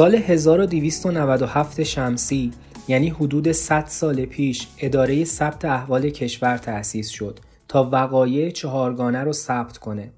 سال 1297 شمسی یعنی حدود 100 سال پیش اداره ثبت احوال کشور تأسیس شد تا وقایع چهارگانه رو ثبت کنه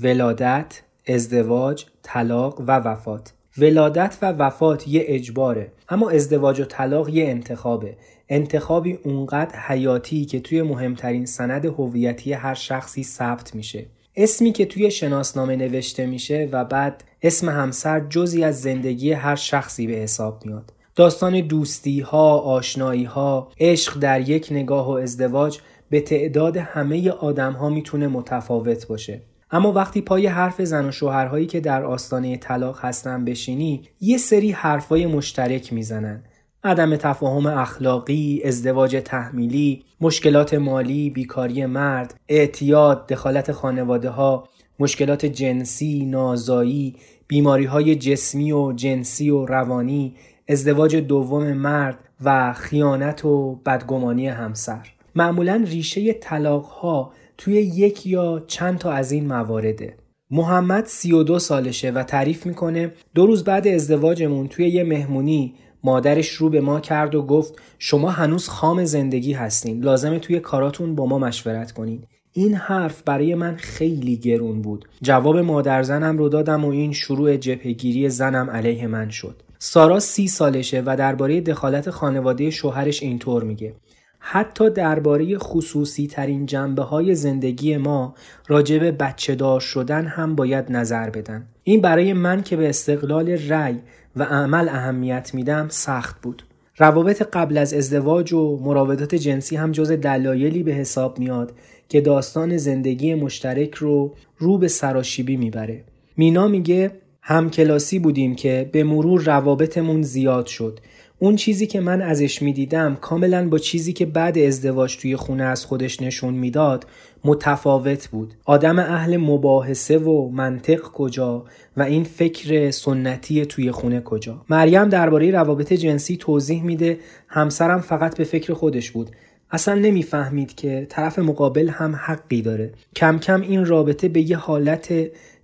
ولادت، ازدواج، طلاق و وفات. ولادت و وفات یه اجباره اما ازدواج و طلاق یه انتخابه. انتخابی اونقدر حیاتی که توی مهمترین سند هویتی هر شخصی ثبت میشه. اسمی که توی شناسنامه نوشته میشه و بعد اسم همسر جزی از زندگی هر شخصی به حساب میاد داستان دوستی ها، آشنایی ها، عشق در یک نگاه و ازدواج به تعداد همه آدم ها می‌تونه متفاوت باشه. اما وقتی پای حرف زن و شوهرهایی که در آستانه طلاق هستن بشینی یه سری حرفای مشترک می‌زنن عدم تفاهم اخلاقی، ازدواج تحمیلی، مشکلات مالی، بیکاری مرد، اعتیاد، دخالت خانواده ها، مشکلات جنسی، نازایی، بیماری های جسمی و جنسی و روانی، ازدواج دوم مرد و خیانت و بدگمانی همسر. معمولا ریشه طلاق ها توی یک یا چند تا از این موارده. محمد 32 سالشه و تعریف می‌کنه دو روز بعد ازدواجمون توی یه مهمونی مادرش رو به ما کرد و گفت شما هنوز خام زندگی هستین لازمه توی کاراتون با ما مشورت کنین. این حرف برای من خیلی گرون بود. جواب مادر زنم رو دادم و این شروع جبهگیری زنم علیه من شد. سارا سی سالشه و درباره دخالت خانواده شوهرش اینطور میگه. حتی درباره خصوصی ترین جنبه های زندگی ما راجب بچه دار شدن هم باید نظر بدن. این برای من که به استقلال رأی و عمل اهمیت میدم سخت بود. روابط قبل از ازدواج و مراودات جنسی هم جز دلایلی به حساب میاد که داستان زندگی مشترک رو رو به سراشیبی می‌بره. مینا میگه همکلاسی بودیم که به مرور روابطمون زیاد شد. اون چیزی که من ازش می‌دیدم کاملا با چیزی که بعد ازدواج توی خونه از خودش نشون می‌داد متفاوت بود. آدم اهل مباحثه و منطق کجا و این فکر سنتی توی خونه کجا؟ مریم درباره روابط جنسی توضیح میده. همسرم فقط به فکر خودش بود. اصلا نمی‌فهمید که طرف مقابل هم حقی داره. کم کم این رابطه به یه حالت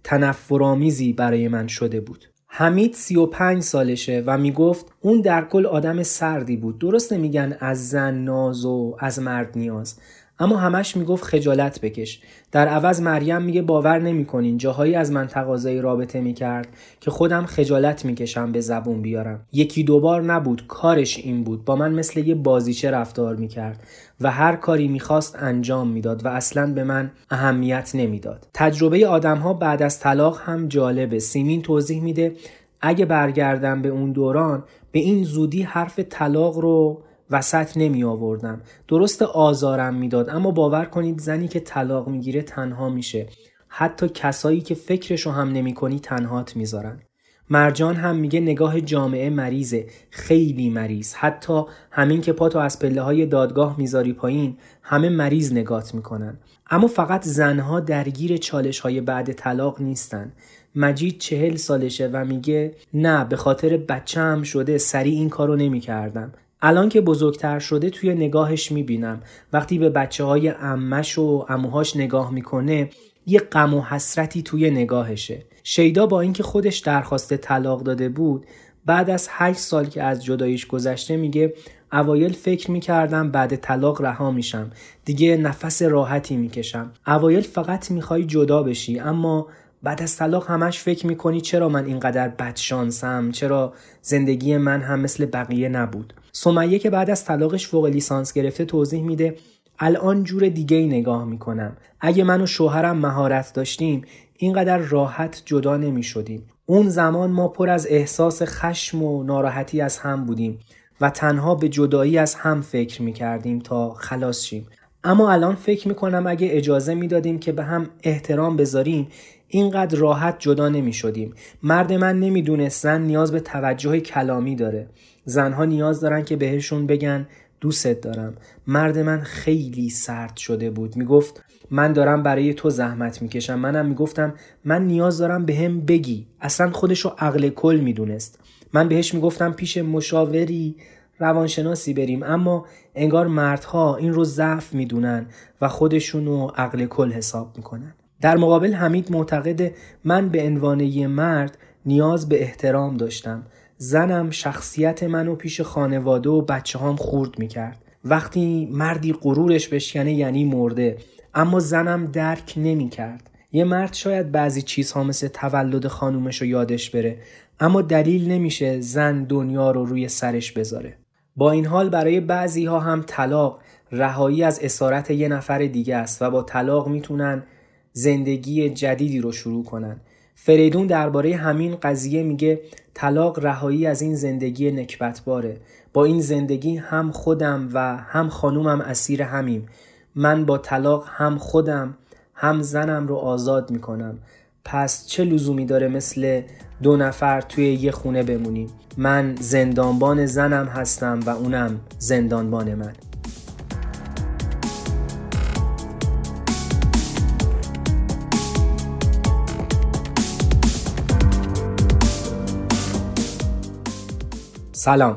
تنفرآمیزی برای من شده بود. حمید 35 سالشه و می‌گفت اون در کل آدم سردی بود. درست نمیگن از زن ناز و از مرد نیاز. اما همش می‌گفت خجالت بکش. در عوض مریم میگه باور نمی‌کنین. جاهایی از من تقاضای رابطه می‌کرد که خودم خجالت می‌کشم به زبون بیارم. یکی دوبار نبود. کارش این بود. با من مثل یه بازیچه رفتار می‌کرد. و هر کاری می‌خواست انجام می‌داد و اصلا به من اهمیت نمی‌داد. تجربه آدمها بعد از طلاق هم جالبه. سیمین توضیح میده اگه برگردم به اون دوران به این زودی حرف طلاق رو وسط نمی آوردم درست آزارم می‌داد اما باور کنید زنی که طلاق می‌گیره تنها میشه. حتی کسایی که فکرشو هم نمی کنی تنهات می‌ذارن. مرجان هم میگه نگاه جامعه مریضه خیلی مریض. حتی همین که پاتو از پله های دادگاه می‌ذاری پایین همه مریض نگات می‌کنن. اما فقط زنها درگیر چالش های بعد طلاق نیستن. مجید چهل سالشه و میگه نه به خاطر بچه هم شده سریع این کارو نمی‌کردم. الان که بزرگتر شده توی نگاهش می‌بینم. وقتی به بچه های امش و اموهاش نگاه می‌کنه یه غم و حسرتی توی نگاهشه. شیدا با اینکه خودش درخواست طلاق داده بود بعد از هشت سال که از جداییش گذشته میگه اوایل فکر می‌کردم بعد طلاق رها میشم. دیگه نفس راحتی می‌کشم. اوایل فقط می‌خوای جدا بشی اما بعد از طلاق همش فکر می‌کنی چرا من اینقدر بدشانسم چرا زندگی من هم مثل بقیه نبود؟ سمیه که بعد از طلاقش فوق لیسانس گرفته توضیح میده الان جور دیگه ای نگاه می‌کنم. اگه من و شوهرم مهارت داشتیم اینقدر راحت جدا نمی شدیم. اون زمان ما پر از احساس خشم و ناراحتی از هم بودیم و تنها به جدایی از هم فکر می کردیم تا خلاص شیم. اما الان فکر می کنم اگه اجازه می دادیم که به هم احترام بذاریم اینقدر راحت جدا نمی شدیم. مرد من نمی‌دونست زن نیاز به توجه کلامی داره. زنها نیاز دارن که بهشون بگن دوستت دارم. مرد من خیلی سرد شده بود. می‌گفت من دارم برای تو زحمت می‌کشم. منم می‌گفتم من نیاز دارم به هم بگی. اصلا خودشو عقل کل می‌دونست. من بهش می‌گفتم پیش مشاوری روانشناسی بریم. اما انگار مردها این رو ضعف می‌دونن و خودشونو عقل کل حساب می‌کنن. در مقابل حمید معتقد من به عنوان یه مرد نیاز به احترام داشتم. زنم شخصیت منو پیش خانواده و بچه هام خورد می‌کرد. وقتی مردی غرورش بشکنه یعنی مرده. اما زنم درک نمی‌کرد. یه مرد شاید بعضی چیزها مثل تولد خانومش رو یادش بره اما دلیل نمیشه زن دنیا رو روی سرش بذاره. با این حال برای بعضی ها هم طلاق رهایی از اسارت یه نفر دیگه است و با طلاق می‌تونن زندگی جدیدی رو شروع کنن. فریدون درباره همین قضیه میگه طلاق رهایی از این زندگی نکبتباره. با این زندگی هم خودم و هم خانومم اسیر همیم. من با طلاق هم خودم هم زنم رو آزاد می‌کنم. پس چه لزومی داره مثل دو نفر توی یه خونه بمونیم؟ من زندانبان زنم هستم و اونم زندانبان من. سلام.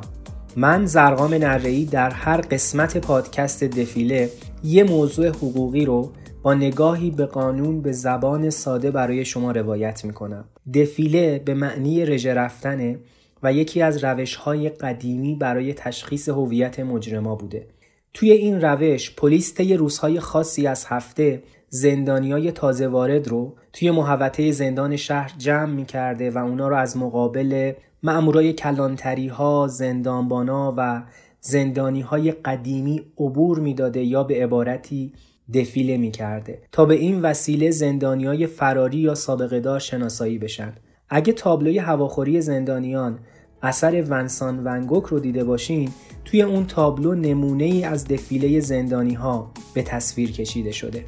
من زرقام نرهی در هر قسمت پادکست دفیله یه موضوع حقوقی رو با نگاهی به قانون به زبان ساده برای شما روایت می‌کنم. دفیله به معنی رژه رفتنه و یکی از روش های قدیمی برای تشخیص هویت مجرما بوده. توی این روش پلیس طی روزهای خاصی از هفته زندانیای تازه وارد رو توی محوطه زندان شهر جمع می کرده و اونا رو از مقابل مأمورای کلانتری ها، زندانبانا و زندانی های قدیمی عبور می‌داده یا به عبارتی دفیله می کرده تا به این وسیله زندانی های فراری یا سابقه دار شناسایی بشن. اگه تابلوی هواخوری زندانیان اثر ونسان ونگوک رو دیده باشین توی اون تابلو نمونه ای از دفیله زندانی ها به تصویر کشیده شده.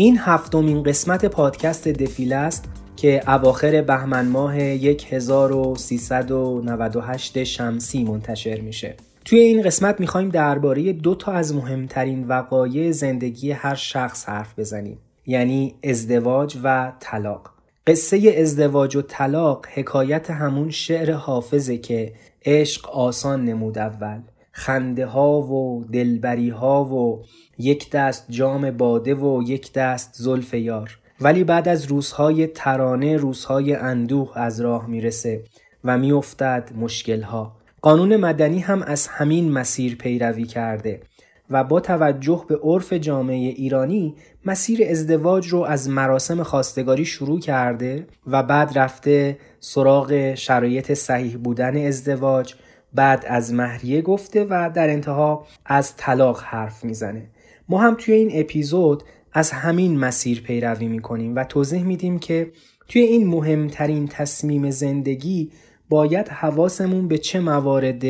این هفتمین قسمت پادکست دفیله است که اواخر بهمن ماه 1398 شمسی منتشر میشه. توی این قسمت می‌خوایم درباره دو تا از مهمترین وقایع زندگی هر شخص حرف بزنیم یعنی ازدواج و طلاق. قصه ازدواج و طلاق حکایت همون شعر حافظه که عشق آسان نمود اول خنده ها و دلبری ها و یک دست جام باده و یک دست زلف یار. ولی بعد از روزهای ترانه روزهای اندوه از راه می‌رسه و میافتد مشکلها. قانون مدنی هم از همین مسیر پیروی کرده و با توجه به عرف جامعه ایرانی مسیر ازدواج رو از مراسم خواستگاری شروع کرده و بعد رفته سراغ شرایط صحیح بودن ازدواج بعد از مهریه گفته و در انتها از طلاق حرف می‌زنه. ما هم توی این اپیزود از همین مسیر پیروی می‌کنیم و توضیح میدیم که توی این مهمترین تصمیم زندگی باید حواسمون به چه موارد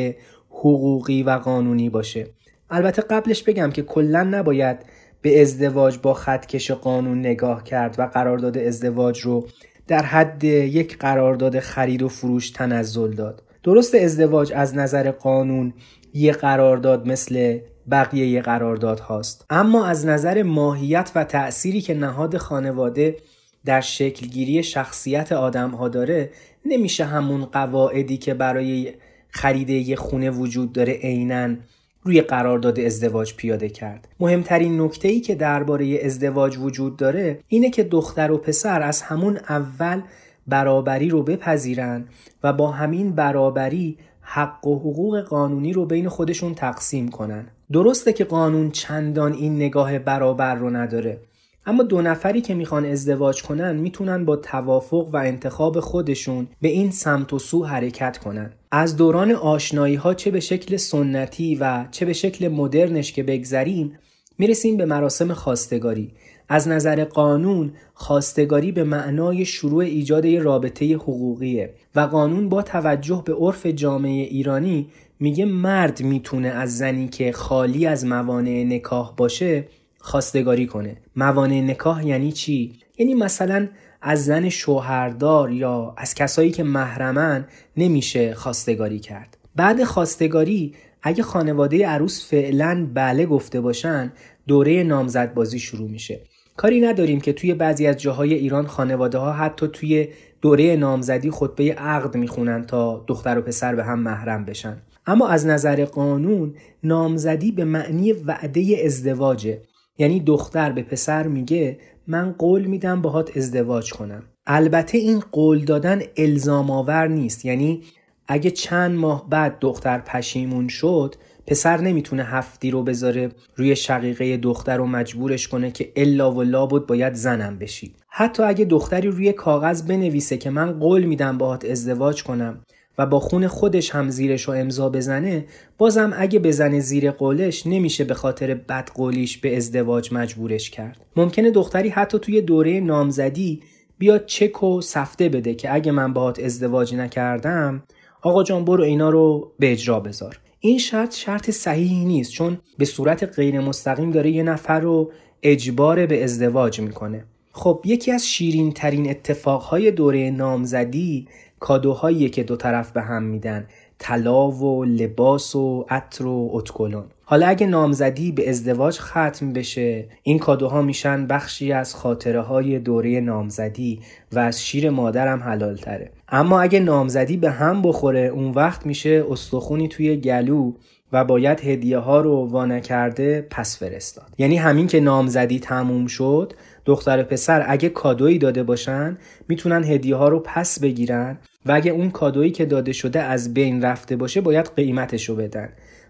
حقوقی و قانونی باشه. البته قبلش بگم که کلا نباید به ازدواج با خطکش قانون نگاه کرد و قرارداد ازدواج رو در حد یک قرارداد خرید و فروش تنزل داد. درست ازدواج از نظر قانون یه قرارداد مثل بقیه قرارداد هاست اما از نظر ماهیت و تأثیری که نهاد خانواده در شکلگیری شخصیت آدم ها داره نمیشه همون قواعدی که برای خرید یه خونه وجود داره عینا روی قرارداد ازدواج پیاده کرد. مهمترین نکته ای که درباره ازدواج وجود داره اینه که دختر و پسر از همون اول برابری رو بپذیرن و با همین برابری حق و حقوق قانونی رو بین خودشون تقسیم کنن. درسته که قانون چندان این نگاه برابر رو نداره اما دو نفری که می‌خوان ازدواج کنن می‌تونن با توافق و انتخاب خودشون به این سمت و سو حرکت کنن. از دوران آشنایی ها چه به شکل سنتی و چه به شکل مدرنش که بگذریم می‌رسیم به مراسم خواستگاری. از نظر قانون خواستگاری به معنای شروع ایجاد رابطه حقوقیه و قانون با توجه به عرف جامعه ایرانی میگه مرد می‌تونه از زنی که خالی از موانع نکاح باشه خواستگاری کنه. موانع نکاح یعنی چی؟ یعنی مثلا از زن شوهردار یا از کسایی که محرمن نمیشه خواستگاری کرد. بعد خواستگاری اگه خانواده عروس فعلا بله گفته باشن دوره نامزدبازی شروع میشه. کاری نداریم که توی بعضی از جاهای ایران خانواده ها حتی توی دوره نامزدی خطبه عقد می‌خونن تا دختر و پسر به هم محرم بشن. اما از نظر قانون نامزدی به معنی وعده ازدواجه. یعنی دختر به پسر میگه من قول میدم باهات ازدواج کنم. البته این قول دادن الزام آور نیست. یعنی اگه چند ماه بعد دختر پشیمون شد پسر نمی‌تونه هفتی رو بذاره روی شقیقه دختر و مجبورش کنه که الا و لابد باید زنم بشی حتی اگه دختری روی کاغذ بنویسه که من قول میدم باهات ازدواج کنم و با خون خودش هم زیرش رو امضا بزنه بازم اگه بزنه زیر قولش نمیشه به خاطر بدقولیش به ازدواج مجبورش کرد. ممکنه دختری حتی توی دوره نامزدی بیاد چک و سفته بده که اگه من باهات ازدواج نکردم آقا جان برو اینا رو به اجرا بذار. این شرط شرط صحیحی نیست چون به صورت غیر مستقیم داره یه نفر رو اجبار به ازدواج می‌کنه. خب یکی از شیرین ترین اتفاقهای دوره نامزدی کادوهایی که دو طرف به هم میدن طلا و لباس و عطر و اتکلون. حالا اگه نامزدی به ازدواج ختم بشه این کادوها میشن بخشی از خاطره های دوره نامزدی و از شیر مادرم حلال تره اما اگه نامزدی به هم بخوره اون وقت میشه استخونی توی گلو و باید هدیه ها رو وانه کرده پس فرستاد. یعنی همین که نامزدی تموم شد دختر پسر اگه کادویی داده باشن می‌تونن هدیه ها رو پس بگیرن و اگه اون کادویی که داده شده از بین رفته باشه باید قیمتش رو بدن.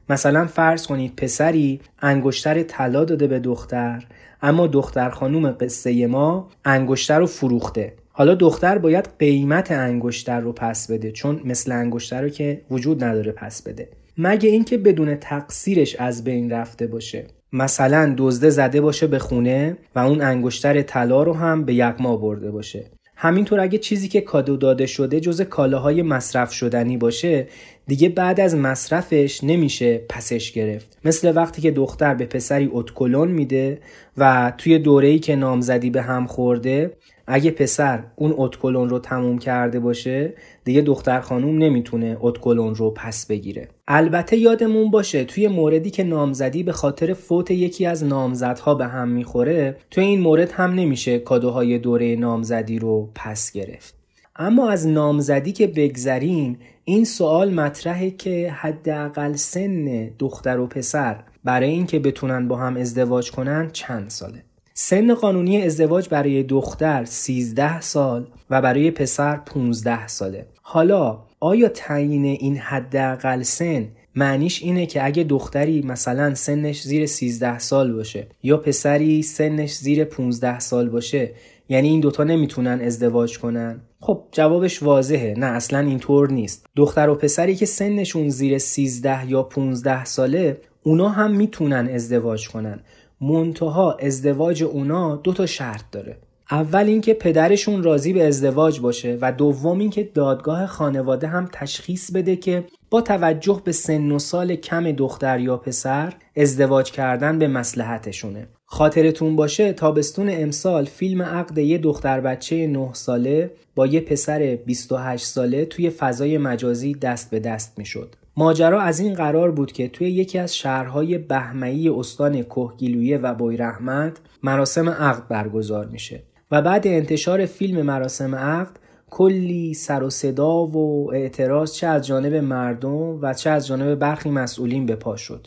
مثلا فرض کنید پسری انگشتر طلا داده به دختر اما دختر خانوم قصه ما انگشتر رو فروخته. حالا دختر باید قیمت انگشتر رو پس بده چون مثل انگشتر رو که وجود نداره پس بده. مگه اینکه بدون تقصیرش از بین رفته باشه. مثلا دزده زده باشه به خونه و اون انگشتر طلا رو هم به یغما برده باشه. همینطور اگه چیزی که کادو داده شده جز کالاهای مصرف شدنی باشه دیگه بعد از مصرفش نمیشه پسش گرفت. مثل وقتی که دختر به پسری اتکلون میده و توی دوره‌ای که نامزدی به هم خورده اگه پسر اون اتکلون رو تموم کرده باشه دیگه دختر خانوم نمی‌تونه اتکلون رو پس بگیره. البته یادمون باشه توی موردی که نامزدی به خاطر فوت یکی از نامزدها به هم می‌خوره توی این مورد هم نمیشه کادوهای دوره نامزدی رو پس گرفت. اما از نامزدی که بگذریم این سوال مطرحه که حداقل سن دختر و پسر برای اینکه بتونن با هم ازدواج کنن چند ساله؟ سن قانونی ازدواج برای دختر 13 سال و برای پسر 15 ساله. حالا آیا تعیین این حداقل سن معنیش اینه که اگه دختری مثلا سنش زیر 13 سال باشه یا پسری سنش زیر 15 سال باشه یعنی این دوتا نمی‌تونن ازدواج کنن؟ خب جوابش واضحه. نه اصلا اینطور نیست. دختر و پسری که سنشون زیر 13 یا 15 ساله اونا هم می‌تونن ازدواج کنن. منتها ازدواج اونا دو تا شرط داره اول اینکه پدرشون راضی به ازدواج باشه و دوم اینکه دادگاه خانواده هم تشخیص بده که با توجه به سن و سال کم دختر یا پسر ازدواج کردن به مسلحتشونه خاطرتون باشه تابستون امسال فیلم عقد یه دختر بچه 9 ساله با یه پسر 28 ساله توی فضای مجازی دست به دست می‌شد. ماجرا از این قرار بود که توی یکی از شهرهای بهمهی استان کهگیلویه و بویرحمت مراسم عقد برگزار میشه و بعد انتشار فیلم مراسم عقد کلی سر و صدا و اعتراض چه از جانب مردم و چه از جانب برخی مسئولین به پا شد.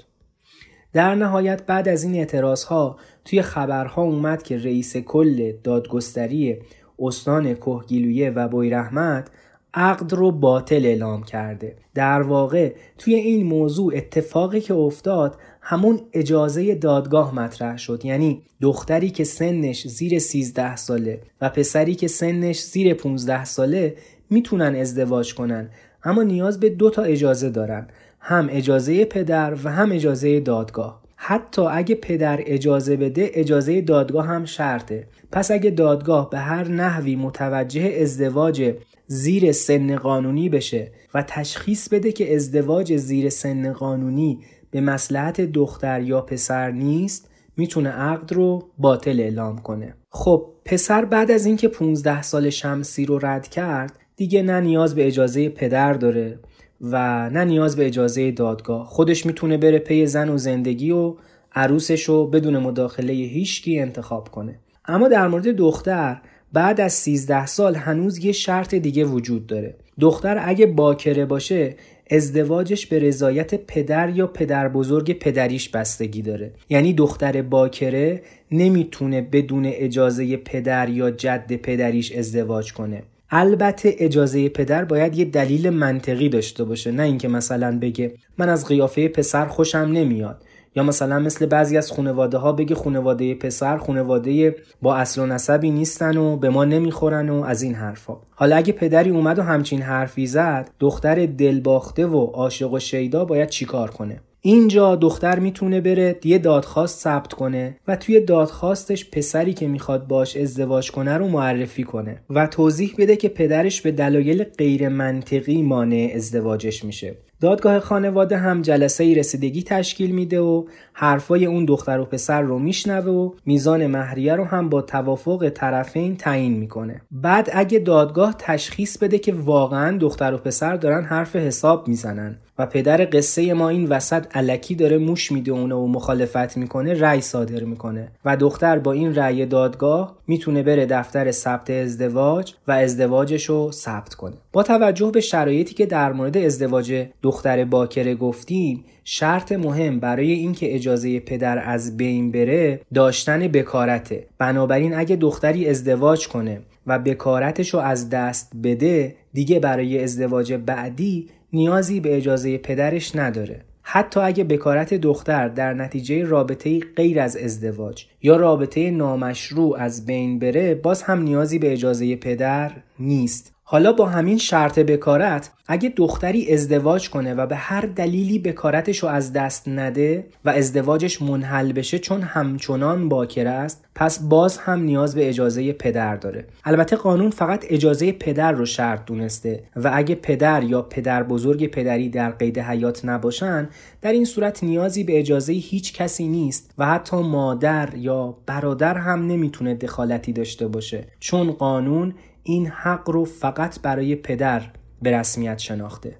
در نهایت بعد از این اعتراض ها توی خبرها اومد که رئیس کل دادگستری استان کهگیلویه و بویرحمت عقد رو باطل اعلام کرده. در واقع توی این موضوع اتفاقی که افتاد همون اجازه دادگاه مطرح شد. یعنی دختری که سنش زیر 13 ساله و پسری که سنش زیر 15 ساله می‌تونن ازدواج کنن اما نیاز به دو تا اجازه دارن. هم اجازه پدر و هم اجازه دادگاه. حتی اگه پدر اجازه بده اجازه دادگاه هم شرطه. پس اگه دادگاه به هر نحوی متوجه ازدواج زیر سن قانونی بشه و تشخیص بده که ازدواج زیر سن قانونی به مسلحت دختر یا پسر نیست می‌تونه عقد رو باطل اعلام کنه. خب پسر بعد از اینکه 15 سال شمسی رو رد کرد دیگه نه نیاز به اجازه پدر داره و نه نیاز به اجازه دادگاه. خودش می‌تونه بره پی زن و زندگی و عروسش رو بدون مداخله هیچکی انتخاب کنه. اما در مورد دختر بعد از 13 سال هنوز یه شرط دیگه وجود داره. دختر اگه باکره باشه ازدواجش به رضایت پدر یا پدر بزرگ پدریش بستگی داره. یعنی دختر باکره نمی‌تونه بدون اجازه پدر یا جد پدریش ازدواج کنه. البته اجازه پدر باید یه دلیل منطقی داشته باشه نه اینکه مثلا بگه من از قیافه پسر خوشم نمیاد. یا مثلا مثل بعضی از خانواده ها بگه خانواده پسر خانواده با اصل و نسبی نیستن و به ما نمی‌خورن و از این حرفا. حالا اگه پدری اومد و همچین حرفی زد دختر دلباخته و عاشق و شیدا باید چیکار کنه؟ اینجا دختر می‌تونه بره یه دادخواست ثبت کنه و توی دادخواستش پسری که می‌خواد باش ازدواج کنه رو معرفی کنه و توضیح بده که پدرش به دلایل غیر منطقی مانع ازدواجش میشه. دادگاه خانواده هم جلسه رسیدگی تشکیل میده و حرفای اون دختر و پسر رو میشنوه و میزان مهریه رو هم با توافق طرفین تعیین می‌کنه. بعد اگه دادگاه تشخیص بده که واقعا دختر و پسر دارن حرف حساب می‌زنن. و پدر قصه ما این وسط علکی داره موش می‌دونه و مخالفت می‌کنه رأی صادر می‌کنه. و دختر با این رأی دادگاه می‌تونه بره دفتر ثبت ازدواج و ازدواجش رو ثبت کنه. با توجه به شرایطی که در مورد ازدواج دختر باکره گفتیم شرط مهم برای اینکه اجازه پدر از بین بره داشتن بکارته. بنابراین اگه دختری ازدواج کنه و بکارتش رو از دست بده دیگه برای ازدواج بعدی نیازی به اجازه پدرش نداره. حتی اگه بکارت دختر در نتیجه رابطه غیر از ازدواج یا رابطه نامشروع از بین بره باز هم نیازی به اجازه پدر نیست. حالا با همین شرط بکارت اگه دختری ازدواج کنه و به هر دلیلی بکارتش رو از دست نده و ازدواجش منحل بشه چون همچنان باکره است پس باز هم نیاز به اجازه پدر داره. البته قانون فقط اجازه پدر رو شرط دونسته و اگه پدر یا پدر بزرگ پدری در قید حیات نباشن در این صورت نیازی به اجازه هیچ کسی نیست و حتی مادر یا برادر هم نمی‌تونه دخالتی داشته باشه. چون قانون این حق رو فقط برای پدر به رسمیت شناخته.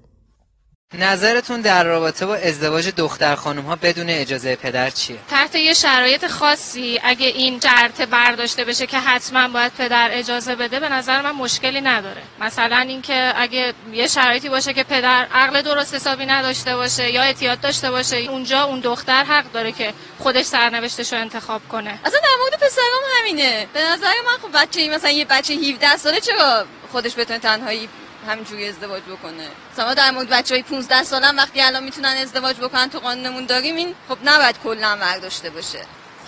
نظرتون در رابطه با ازدواج دختر خانم ها بدون اجازه پدر چیه؟ تحت یه شرایط خاصی اگه این شرط برداشته بشه که حتما باید پدر اجازه بده به نظر من مشکلی نداره. مثلا اینکه اگه یه شرایطی باشه که پدر عقل درست حسابی نداشته باشه یا اعتیاد داشته باشه اونجا اون دختر حق داره که خودش سرنوشتش رو انتخاب کنه. اصلا در مورد پسرام همینه. به نظر من خب بچه مثلا یه بچه 17 ساله چرا خودش بتونه تنهایی همینجوری ازدواج بکنه. مثلا در مورد بچه های 15 سالم وقتی الان می‌تونن ازدواج بکنن تو قانونمون داریم این خب نباید کلا داشته باشه.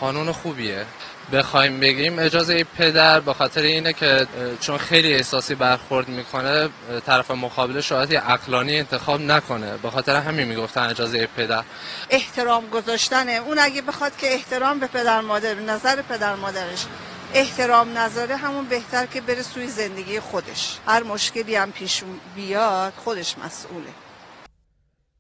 قانون خوبیه. بخوایم بگیم اجازه پدر به خاطر اینه که چون خیلی احساسی برخورد می‌کنه طرف مقابل شاید عقلانی انتخاب نکنه. به خاطر همین می‌گفتن اجازه پدر. احترام گذاشتنه. اون اگه بخواد که احترام به پدر مادر نظر پدر مادرش. احترام نظاره همون بهتر که بره سوی زندگی خودش. هر مشکلی هم پیش بیاد خودش مسئوله.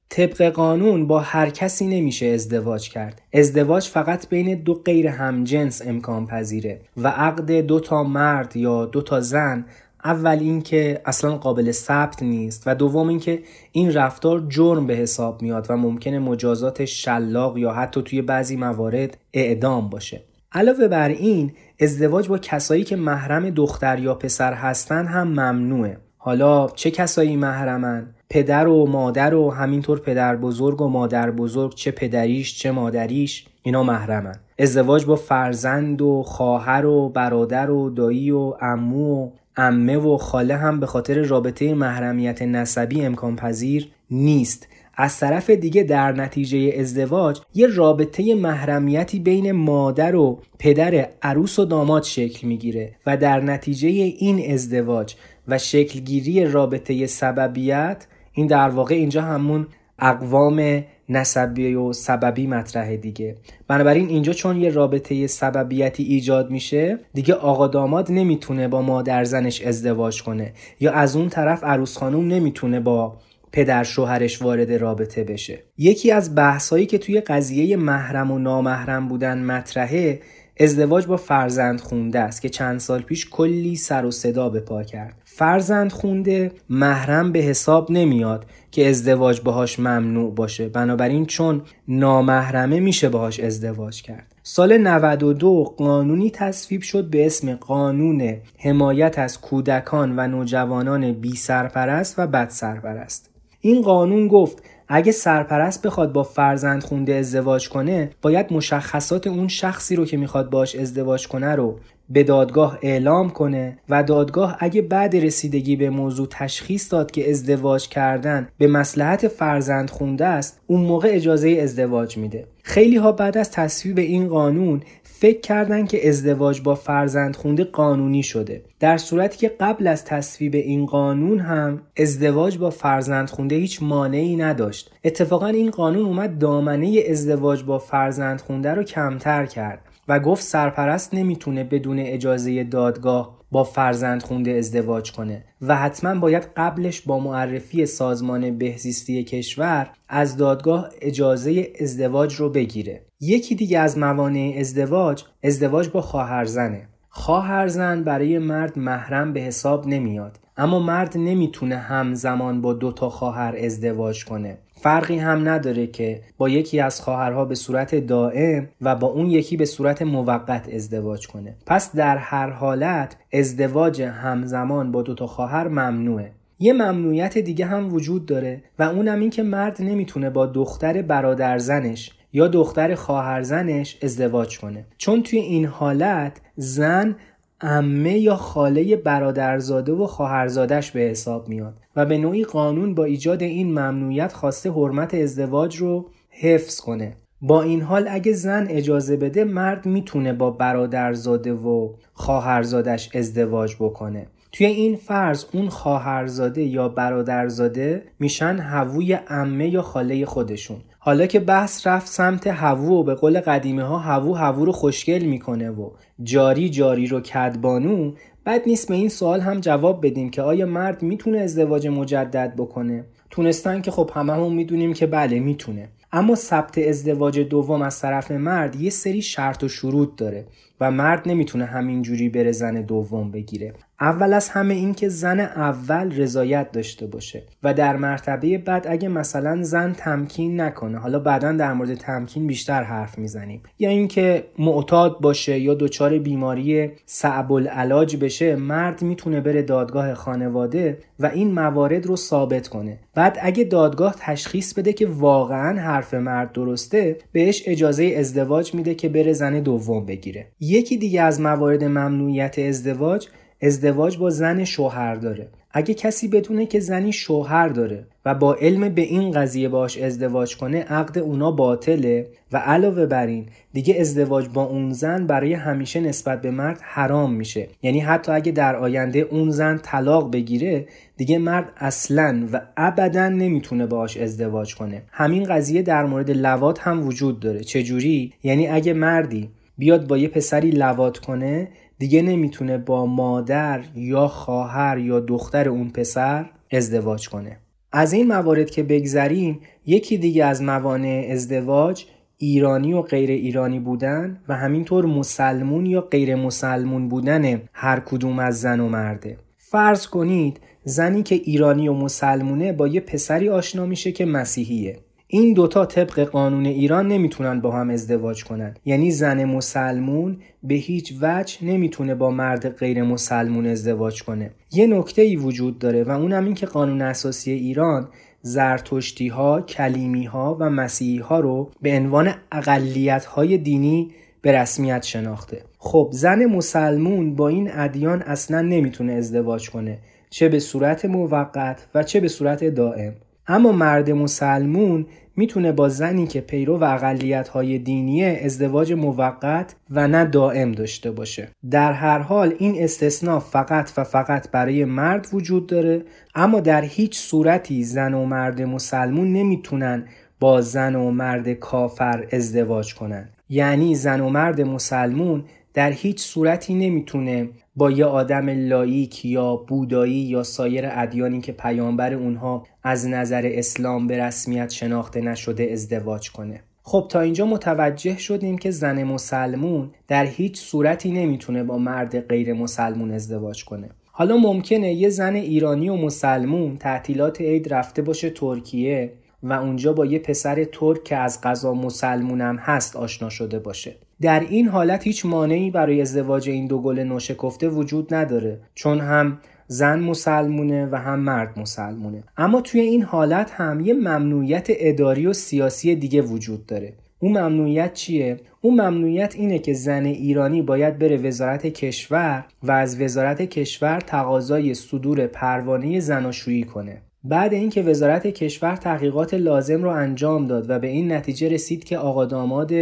طبق قانون با هر کسی نمیشه ازدواج کرد. ازدواج فقط بین دو غیر همجنس امکان پذیره و عقد دو تا مرد یا دو تا زن اول اینکه اصلا قابل ثبت نیست و دوم اینکه این رفتار جرم به حساب میاد و ممکنه مجازات شلاق یا حتی توی بعضی موارد اعدام باشه. علاوه بر این ازدواج با کسایی که محرم دختر یا پسر هستن هم ممنوعه. حالا چه کسایی محرمن؟ پدر و مادر و همینطور پدر بزرگ و مادر بزرگ چه پدریش چه مادریش اینا محرمن. ازدواج با فرزند و خواهر و برادر و دایی و امو و امه و خاله هم به خاطر رابطه محرمیت نسبی امکان پذیر نیست. از طرف دیگه در نتیجه ازدواج یه رابطه محرمیتی بین مادر و پدر عروس و داماد شکل می‌گیره و در نتیجه این ازدواج و شکلگیری رابطه سببیت این در واقع اینجا همون اقوام نسبی و سببی مطرح دیگه. بنابراین اینجا چون یه رابطه سببیتی ایجاد میشه دیگه آقا داماد نمی‌تونه با مادر زنش ازدواج کنه یا از اون طرف عروس خانوم نمی‌تونه با پدر شوهرش وارد رابطه بشه. یکی از بحثایی که توی قضیه محرم و نامحرم بودن مطرحه ازدواج با فرزند خونده است که چند سال پیش کلی سر و صدا به پا کرد. فرزند خونده محرم به حساب نمیاد که ازدواج باهاش ممنوع باشه. بنابراین چون نامحرمه میشه باهاش ازدواج کرد. سال 92 قانونی تصویب شد به اسم قانون حمایت از کودکان و نوجوانان بی سرپرست و بد سرپرست. این قانون گفت اگه سرپرست بخواد با فرزند خونده ازدواج کنه باید مشخصات اون شخصی رو که می‌خواد باش ازدواج کنه رو به دادگاه اعلام کنه و دادگاه اگه بعد رسیدگی به موضوع تشخیص داد که ازدواج کردن به مسلحت فرزند خونده است اون موقع اجازه ازدواج میده. خیلی ها بعد از تصویب این قانون فکر کردن که ازدواج با فرزند خونده قانونی شده. در صورتی که قبل از تصویب این قانون هم ازدواج با فرزند خونده هیچ مانعی نداشت. اتفاقا این قانون اومد دامنه ازدواج با فرزند خونده رو کمتر کرد و گفت سرپرست نمی‌تونه بدون اجازه دادگاه با فرزند خونده ازدواج کنه و حتما باید قبلش با معرفی سازمان بهزیستی کشور از دادگاه اجازه ازدواج رو بگیره. یکی دیگه از موانع ازدواج ازدواج با خواهرزنه. خواهرزن برای مرد محرم به حساب نمیاد اما مرد نمی‌تونه همزمان با دو تا خواهر ازدواج کنه. فرقی هم نداره که با یکی از خواهرها به صورت دائم و با اون یکی به صورت موقت ازدواج کنه. پس در هر حالت ازدواج همزمان با دو تا خواهر ممنوعه. یه ممنوعیت دیگه هم وجود داره و اونم این که مرد نمی‌تونه با دختر برادرزنش یا دختر خواهرزنش ازدواج کنه. چون توی این حالت زن امه یا خاله برادرزاده و خواهرزادش به حساب میاد و به نوعی قانون با ایجاد این ممنوعیت خواسته حرمت ازدواج رو حفظ کنه. با این حال اگه زن اجازه بده مرد می‌تونه با برادرزاده و خواهرزادش ازدواج بکنه. توی این فرض اون خواهرزاده یا برادرزاده میشن هووی امه یا خاله خودشون. حالا که بحث رفت سمت هوو و به قول قدیمه ها هوو هوو رو خوشگل می‌کنه و جاری جاری رو کدبانو بد نیست به این سوال هم جواب بدیم که آیا مرد می‌تونه ازدواج مجدد بکنه؟ تونستن که خب هممون می‌دونیم که بله می‌تونه. اما ثبت ازدواج دوم از طرف مرد یه سری شرط و شروط داره و مرد نمی‌تونه همینجوری بره زن دوم بگیره. اول از همه این که زن اول رضایت داشته باشه و در مرتبه بعد اگه مثلا زن تمکین نکنه حالا بعدا در مورد تمکین بیشتر حرف می‌زنیم. یا اینکه معتاد باشه یا دچار بیماری صعب العلاج بشه مرد می‌تونه بره دادگاه خانواده و این موارد رو ثابت کنه. بعد اگه دادگاه تشخیص بده که واقعا حرف مرد درسته بهش اجازه ازدواج میده که بره زن دوم بگیره. یکی دیگه از موارد ممنوعیت ازدواج ازدواج با زن شوهر داره. اگه کسی بدونه که زنی شوهر داره و با علم به این قضیه باش ازدواج کنه عقد اونا باطله و علاوه بر این دیگه ازدواج با اون زن برای همیشه نسبت به مرد حرام میشه. یعنی حتی اگه در آینده اون زن طلاق بگیره دیگه مرد اصلا و ابدا نمی‌تونه باش ازدواج کنه. همین قضیه در مورد لوات هم وجود داره. چجوری؟ یعنی اگه مردی بیاد با یه پسری لوات کنه دیگه نمی‌تونه با مادر یا خواهر یا دختر اون پسر ازدواج کنه. از این موارد که بگذریم یکی دیگه از موانع ازدواج ایرانی و غیر ایرانی بودن و همینطور مسلمون یا غیر مسلمون بودن هر کدوم از زن و مرده. فرض کنید زنی که ایرانی و مسلمونه با یه پسری آشنا میشه که مسیحیه. این دوتا طبق قانون ایران نمی‌تونن با هم ازدواج کنن. یعنی زن مسلمون به هیچ وجه نمی‌تونه با مرد غیر مسلمون ازدواج کنه. یه نکته ای وجود داره و اونم این که قانون اساسی ایران زرتشتی ها، کلیمی ها و مسیحی ها رو به عنوان اقلیت های دینی به رسمیت شناخته. خب زن مسلمون با این ادیان اصلا نمی‌تونه ازدواج کنه. چه به صورت موقت و چه به صورت دائم. اما مرد مسلمون می‌تونه با زنی که پیرو و اقلیت های دینیه ازدواج موقت و نه دائم داشته باشه. در هر حال این استثناء فقط و فقط برای مرد وجود داره اما در هیچ صورتی زن و مرد مسلمون نمی‌تونن با زن و مرد کافر ازدواج کنن. یعنی زن و مرد مسلمون در هیچ صورتی نمی‌تونه با یه آدم لایک یا بودایی یا سایر ادیانی که پیامبر اونها از نظر اسلام به رسمیت شناخته نشده ازدواج کنه. خب تا اینجا متوجه شدیم که زن مسلمون در هیچ صورتی نمی‌تونه با مرد غیر مسلمون ازدواج کنه. حالا ممکنه یه زن ایرانی و مسلمون تعطیلات عید رفته باشه ترکیه و اونجا با یه پسر ترک که از غذا مسلمونم هست آشنا شده باشه در این حالت هیچ مانعی برای ازدواج این دو گل نوشکفته وجود نداره چون هم زن مسلمونه و هم مرد مسلمونه اما توی این حالت هم یه ممنوعیت اداری و سیاسی دیگه وجود داره اون ممنوعیت چیه؟ اون ممنوعیت اینه که زن ایرانی باید بره وزارت کشور و از وزارت کشور تقاضای صدور پروانه زناشویی کنه. بعد اینکه وزارت کشور تحقیقات لازم رو انجام داد و به این نتیجه رسید که آقا داماد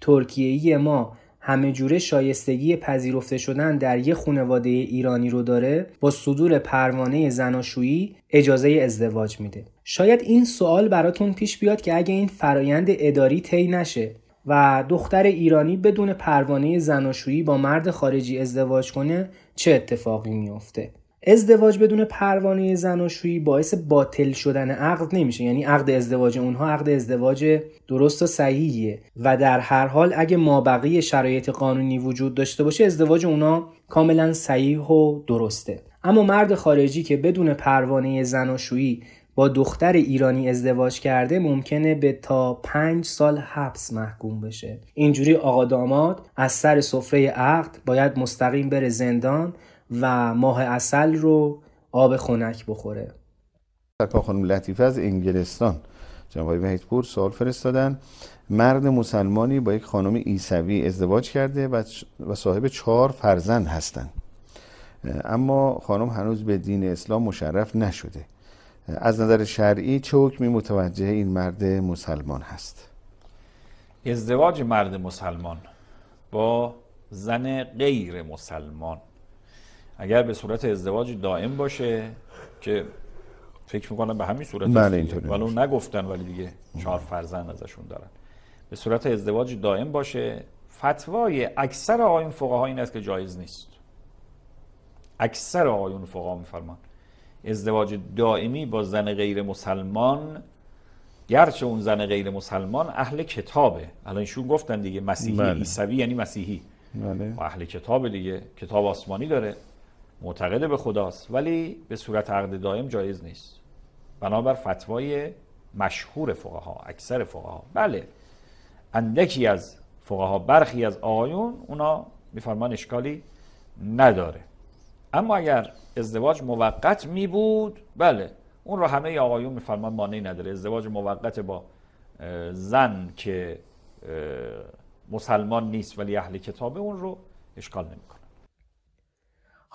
ترکیه‌ای ما همه جوره شایستگی پذیرفته شدن در یک خانواده ایرانی رو داره با صدور پروانه زناشویی اجازه ازدواج میده. شاید این سوال براتون پیش بیاد که اگه این فرایند اداری طی نشه و دختر ایرانی بدون پروانه زناشویی با مرد خارجی ازدواج کنه چه اتفاقی میافته؟ ازدواج بدون پروانه زناشویی باعث باطل شدن عقد نمیشه. یعنی عقد ازدواج اونها عقد ازدواج درست و صحیحیه. و در هر حال اگه مابقی شرایط قانونی وجود داشته باشه ازدواج اونا کاملا صحیح و درسته. اما مرد خارجی که بدون پروانه زناشویی با دختر ایرانی ازدواج کرده ممکنه به تا پنج سال حبس محکوم بشه. اینجوری آقا داماد از سر سفره عقد باید مستقیم بره زندان و ماه اصل رو آب خنک بخوره. سرکار خانم لطیفه از انگلستان. جناب آقای وحیدپور سوال فرستادن. مرد مسلمانی با یک خانم عیسوی ازدواج کرده و صاحب چهار فرزند هستند. اما خانم هنوز به دین اسلام مشرف نشده. از نظر شرعی چه حکمی متوجه این مرد مسلمان هست؟ ازدواج مرد مسلمان با زن غیر مسلمان. اگر به صورت ازدواج دائم باشه که فکر می‌کنم به همین صورت بله اینطوری ولی نگفتن ولی دیگه چهار فرزند ازشون دارن. به صورت ازدواج دائم باشه فتوای اکثر آقایون فقها این است که جایز نیست. اکثر آقایون فقها میفرمان. ازدواج دائمی با زن غیر مسلمان گرچه اون زن غیر مسلمان اهل کتابه. الان ایشون گفتن دیگه مسیحی بله. عیسوی یعنی مسیحی. بله. و اهل کتاب دیگه. کتاب آسمانی داره. معتقد به خداست ولی به صورت عقد دائم جایز نیست. بنابر فتوای مشهور فقها اکثر فقها. بله اندکی از فقها برخی از آقایون اونا میفرمان اشکالی نداره. اما اگر ازدواج موقت می بود بله اون رو همه آقایون میفرمان مانعی نداره. ازدواج موقت با زن که مسلمان نیست ولی اهل کتابه اون رو اشکال نمی‌کنه.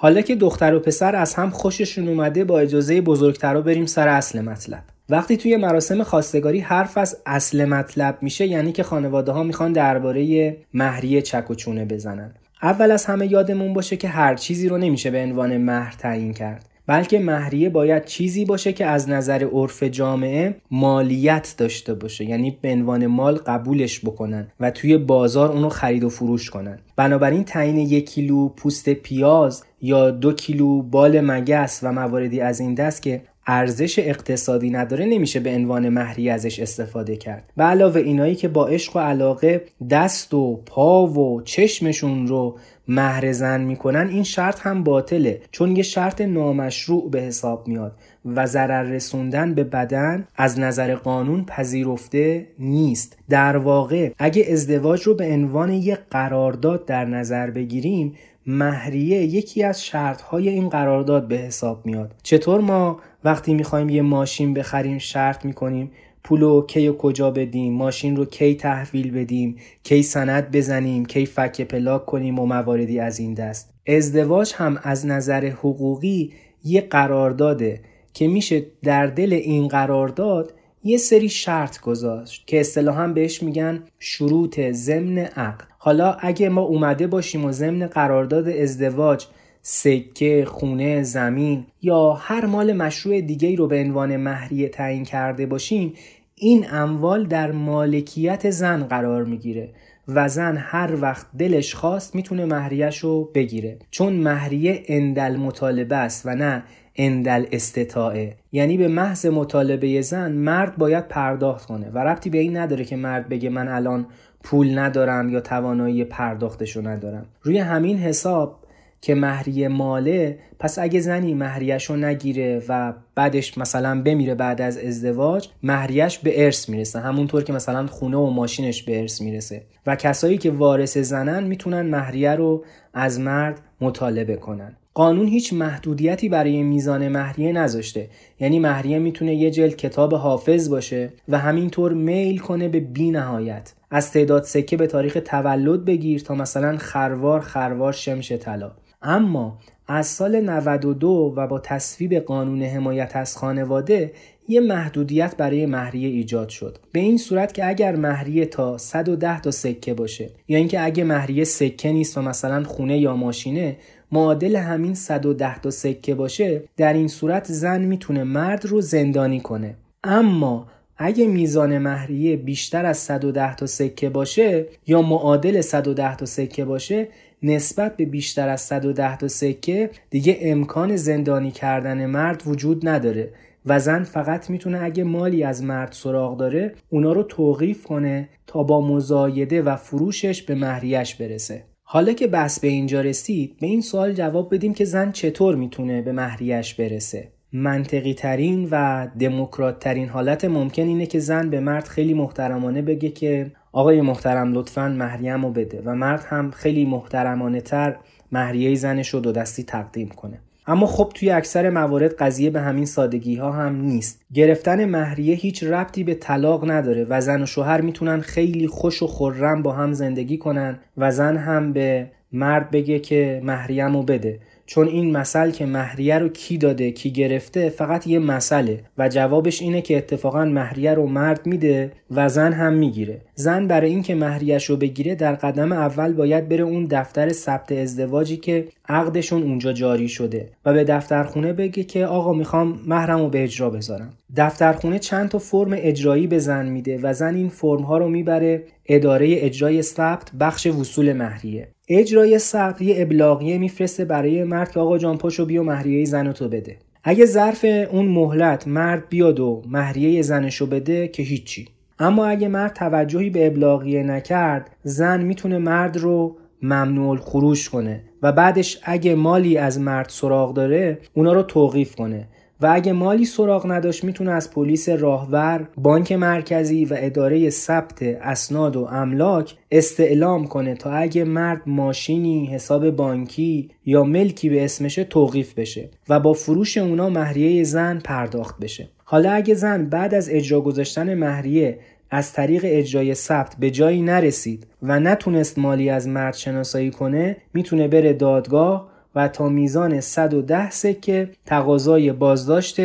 حالا که دختر و پسر از هم خوششون اومده با اجازه بزرگترا بریم سر اصل مطلب. وقتی توی مراسم خواستگاری حرف از اصل مطلب میشه یعنی که خانواده ها می‌خوان درباره مهریه چک و چونه بزنن. اول از همه یادمون باشه که هر چیزی رو نمیشه به عنوان مهر تعیین کرد. بلکه مهریه باید چیزی باشه که از نظر عرف جامعه مالیت داشته باشه. یعنی به عنوان مال قبولش بکنن و توی بازار اونو خرید و فروش کنن. بنابراین تعیین یک کیلو پوست پیاز یا دو کیلو بال مگس و مواردی از این دست که ارزش اقتصادی نداره نمیشه به عنوان مهری ازش استفاده کرد. و علاوه اینایی که با عشق و علاقه دست و پا و چشمشون رو مهر زن می‌کنن این شرط هم باطله. چون یه شرط نامشروع به حساب میاد و ضرر رسوندن به بدن از نظر قانون پذیرفته نیست. در واقع اگه ازدواج رو به عنوان یک قرارداد در نظر بگیریم مهریه یکی از شرطهای این قرارداد به حساب میاد. چطور ما وقتی می‌خوایم یه ماشین بخریم شرط می‌کنیم پولو کی و کجا بدیم ماشین رو کی تحویل بدیم کی سند بزنیم کی فک پلاک کنیم و مواردی از این دست. ازدواج هم از نظر حقوقی یه قرارداده که میشه در دل این قرارداد یه سری شرط گذاشت که اصطلاحا بهش میگن شروط ضمن عقد. حالا اگه ما اومده باشیم و ضمن قرارداد ازدواج سکه، خونه، زمین یا هر مال مشروع دیگه رو به عنوان مهریه تعیین کرده باشیم این اموال در مالکیت زن قرار می‌گیره و زن هر وقت دلش خواست می‌تونه مهریش رو بگیره. چون مهریه اندل مطالبه است و نه اندل استطاعه. یعنی به محض مطالبه زن مرد باید پرداخت کنه و ربطی به این نداره که مرد بگه من الان پول ندارم یا توانایی پرداختشو ندارم. روی همین حساب که مهریه ماله پس اگه زنی مهریش رو نگیره و بعدش مثلا بمیره بعد از ازدواج مهریش به ارث می‌رسه. همونطور که مثلا خونه و ماشینش به ارث می‌رسه. و کسایی که وارث زنن می‌تونن مهریه رو از مرد مطالبه کنن. قانون هیچ محدودیتی برای میزان مهریه نذاشته. یعنی مهریه می‌تونه یه جلد کتاب حافظ باشه و همینطور میل کنه به بی نهایت از تعداد سکه به تاریخ تولد بگیر تا مثلا خروار خروار شمش طلا. اما از سال 92 و با تصویب قانون حمایت از خانواده یه محدودیت برای مهریه ایجاد شد. به این صورت که اگر مهریه تا 110 تا سکه باشه یا اینکه اگه مهریه سکه نیست و مثلا خونه یا ماشینه معادل همین 110 تا سکه باشه در این صورت زن می‌تونه مرد رو زندانی کنه. اما اگه میزان مهریه بیشتر از 110 تا سکه باشه یا معادل 110 تا سکه باشه نسبت به بیشتر از 110 تا سکه دیگه امکان زندانی کردن مرد وجود نداره و زن فقط می‌تونه اگه مالی از مرد سراغ داره اونا رو توقیف کنه تا با مزایده و فروشش به مهریش برسه. حالا که بحث به اینجا رسید به این سوال جواب بدیم که زن چطور می‌تونه به مهریش برسه. منطقی ترین و دموکرات ترین حالت ممکن اینه که زن به مرد خیلی محترمانه بگه که آقای محترم لطفا مهریم رو بده. و مرد هم خیلی محترمانه تر مهریه زنش رو دو دستی تقدیم کنه. اما خب توی اکثر موارد قضیه به همین سادگی ها هم نیست. گرفتن مهریه هیچ ربطی به طلاق نداره و زن و شوهر می‌تونن خیلی خوش و خورم با هم زندگی کنن و زن هم به مرد بگه که مهریم رو بده. چون این مثل که مهریه رو کی داده کی گرفته فقط یه مسئله و جوابش اینه که اتفاقا مهریه رو مرد میده و زن هم می‌گیره. زن برای اینکه مهریهش رو بگیره در قدم اول باید بره اون دفتر ثبت ازدواجی که عقدشون اونجا جاری شده و به دفترخونه بگه که آقا می‌خوام مهرم رو به اجرا بذارم. دفترخونه چند تا فرم اجرایی به زن میده و زن این فرم ها رو می‌بره اداره اجرای ثبت بخش وصول مهریه. اجرای ثبت یه ابلاغیه میفرسته برای مرد که آقا جان پاشو بیا مهریه زن تو بده. اگه ظرف اون مهلت مرد بیاد و مهریه زنشو بده که هیچی. اما اگه مرد توجهی به ابلاغیه نکرد زن می‌تونه مرد رو ممنوع خروش کنه و بعدش اگه مالی از مرد سراغ داره اونا رو توقیف کنه. و اگه مالی سراغ نداشت می‌تونه از پلیس راهور، بانک مرکزی و اداره ثبت اسناد و املاک استعلام کنه تا اگه مرد ماشینی، حساب بانکی یا ملکی به اسمشه توقیف بشه و با فروش اونا مهریه زن پرداخت بشه. حالا اگه زن بعد از اجرا گذاشتن مهریه از طریق اجرای ثبت به جایی نرسید و نتونست مالی از مرد شناسایی کنه می‌تونه بره دادگاه و تا میزان 110 سکه تقاضای بازداشت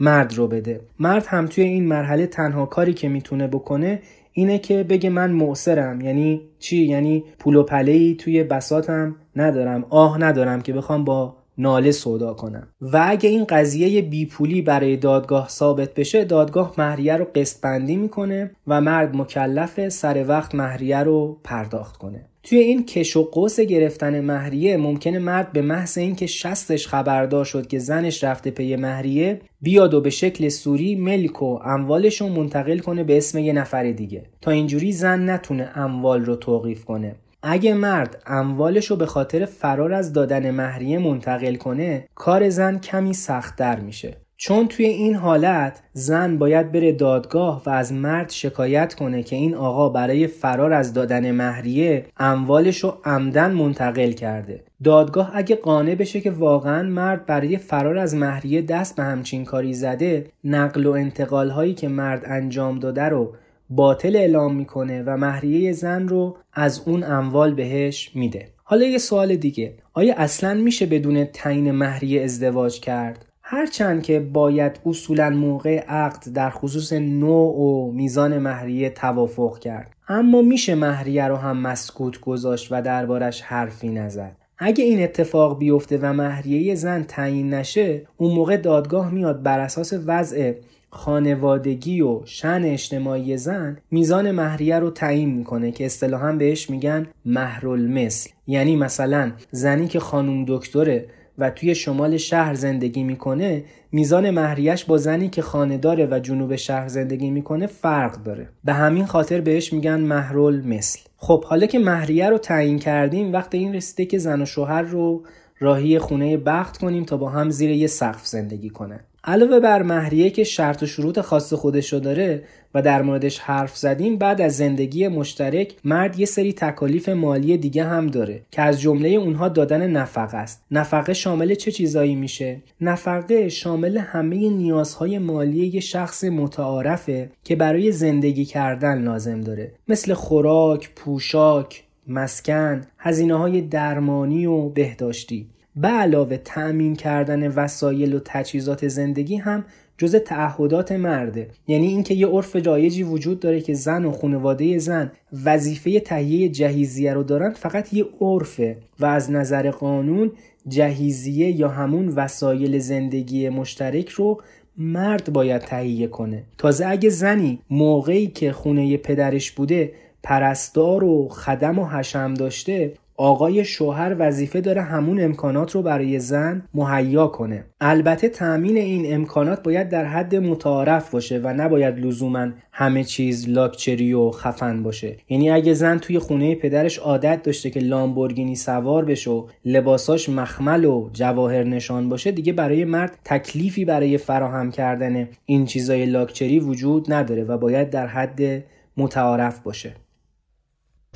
مرد رو بده. مرد هم توی این مرحله تنها کاری که می‌تونه بکنه اینه که بگه من معصرم یعنی چی؟ یعنی پول و پله توی بساتم ندارم. آه ندارم که بخوام با ناله سودا کنم. و اگه این قضیه بیپولی برای دادگاه ثابت بشه دادگاه مهریه رو قسط بندی می‌کنه و مرد مکلف سر وقت مهریه رو پرداخت کنه. توی این کش و قوس گرفتن مهریه ممکنه مرد به محض اینکه شستش خبردار شد که زنش رفته پی مهریه بیاد و به شکل سوری ملک و اموالش رو منتقل کنه به اسم یه نفر دیگه. تا اینجوری زن نتونه اموال رو توقیف کنه. اگه مرد اموالش رو به خاطر فرار از دادن مهریه منتقل کنه کار زن کمی سختتر میشه. چون توی این حالت زن باید بره دادگاه و از مرد شکایت کنه که این آقا برای فرار از دادن مهریه اموالش رو عمدن منتقل کرده. دادگاه اگه قانع بشه که واقعا مرد برای فرار از مهریه دست به همچین کاری زده نقل و انتقال هایی که مرد انجام داده رو باطل اعلام می‌کنه و مهریه زن رو از اون اموال بهش میده. حالا یه سوال دیگه. آیا اصلا میشه بدون تعیین مهریه ازدواج کرد؟ هرچند که باید اصولا موقع عقد در خصوص نوع و میزان مهریه توافق کرد. اما میشه مهریه رو هم مسکوت گذاشت و دربارش حرفی نزد. اگه این اتفاق بیفته و مهریه زن تعیین نشه اون موقع دادگاه میاد بر اساس وضع خانوادگی و شن اجتماعی زن میزان مهریه رو تعیین می‌کنه که اصطلاحا بهش میگن مهرال مثل یعنی مثلا زنی که خانوم دکتره و توی شمال شهر زندگی می‌کنه میزان مهریش با زنی که خانه داره و جنوب شهر زندگی می‌کنه فرق داره. به همین خاطر بهش میگن مهرول مثل خب حالا که مهریه رو تعیین کردیم وقت این رسیده که زن و شوهر رو راهی خونه بخت کنیم تا با هم زیر یه سقف زندگی کنن. علاوه بر مهریه که شرط و شروط خاص خودش رو داره و در موردش حرف زدیم بعد از زندگی مشترک مرد یه سری تکالیف مالی دیگه هم داره که از جمله اونها دادن نفقه است. نفقه شامل چه چیزایی میشه؟ نفقه شامل همه نیازهای مالی یه شخص متعارفه که برای زندگی کردن لازم داره. مثل خوراک پوشاک مسکن هزینه های درمانی و بهداشتی. به علاوه تأمین کردن وسایل و تجهیزات زندگی هم جز تعهدات مرده. یعنی اینکه یه عرف رایجی وجود داره که زن و خانواده زن وظیفه تهیه جهیزیه رو دارن فقط یه عرفه و از نظر قانون جهیزیه یا همون وسایل زندگی مشترک رو مرد باید تهیه کنه. تازه اگه زنی موقعی که خونه پدرش بوده پرستار و خدم و حشم داشته آقای شوهر وظیفه داره همون امکانات رو برای زن مهیا کنه. البته تأمین این امکانات باید در حد متعارف باشه و نباید لزوما همه چیز لاکچری و خفن باشه. یعنی اگه زن توی خونه پدرش عادت داشته که لامبورگینی سوار بشه و لباساش مخمل و جواهر نشان باشه دیگه برای مرد تکلیفی برای فراهم کردن این چیزای لاکچری وجود نداره و باید در حد متعارف باشه.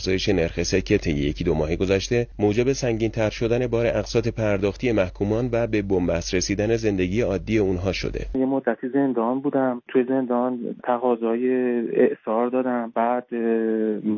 افزایش نرخ سکه طی یکی دو ماه گذشته موجب سنگین تر شدن بار اقساط پرداختی محکومان و به بنبست رسیدن زندگی عادی اونها شده. یه مدتی زندان بودم. توی زندان تقاضای اعثار دادم. بعد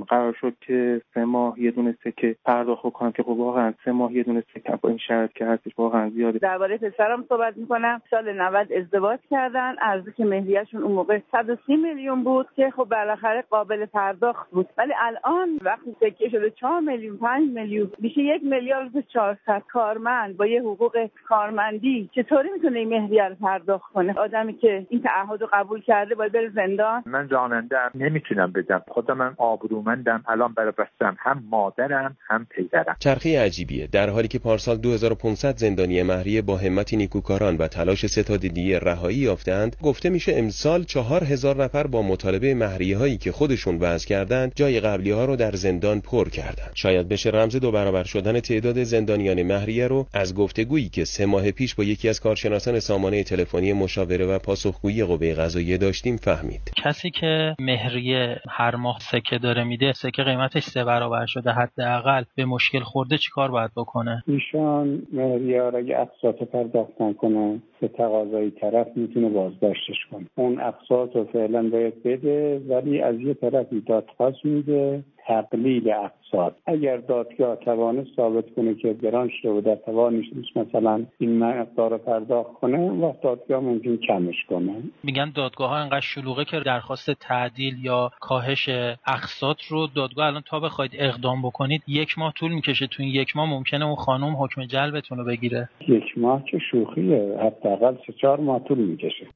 قرار شد که سه ماه یه دونه سکه پرداخت کنم که خب واقعا سه ماه یه دونه سکه با این شرط که هستش واقعا زیاده. درباره پسرم صحبت می‌کنم. سال 90 ازدواج کردن. ارزی که مهریهشون اون موقع 130 میلیون بود که خب بالاخره قابل پرداخت بود. ولی الان وقتی سکه شده 4 میلیون 5 میلیون میشه یک میلیارد 400 کارمند با یه حقوق کارمندی. چطوری می‌تونه این مهریه رو پرداخت کنه؟ آدمی که این تعهد رو قبول کرده باید بره زندان. من راننده نمی‌تونم بدم. خودم من آبرومندم الان برای بستم. هم مادرم هم پدرم. چرخه عجیبیه. در حالی که پارسال 2500 زندانی مهریه با همتی نیکوکاران و تلاش ستاد دیگه رهایی یافتند گفته میشه امسال 4000 نفر با مطالبه مهریه هایی که خودشون وضع کردند جای قبلی ها رو در زندان پر کردند. شاید بشه رمز دو برابر شدن تعداد زندانیان مهریه رو از گفتگویی که سه ماه پیش با یکی از کارشناسان سامانه تلفنی مشاوره و پاسخگویی قوه قضاییه داشتیم فهمید. کسی که مهریه هر ماه سکه داره میده سکه قیمتش سه برابر شده حداقل. به مشکل خورده چیکار باید بکنه؟ ایشان مهریه را اگه اقساط پرداخت کنه به تقاضای طرف می‌تونه بازداشتش کنه. اون اقساط رو فعلا باید بده ولی از یه طرفی دادخواست میده. تقلیل اقساط اگر دادگاه توانست ثابت کنه که گران شده و در توانش نیست مثلا این مقدار رو پرداخت کنه وقت دادگاه ممکن کمش کنه. میگن دادگاه ها انقدر شلوغه که درخواست تعدیل یا کاهش اقساط رو دادگاه الان تا بخواید اقدام بکنید یک ماه طول می‌کشه. تو این یک ماه ممکنه اون خانم حکم جلبتون رو بگیره. یک ماه که شوخیه. حداقل سه چهار ماه طول می‌کشه.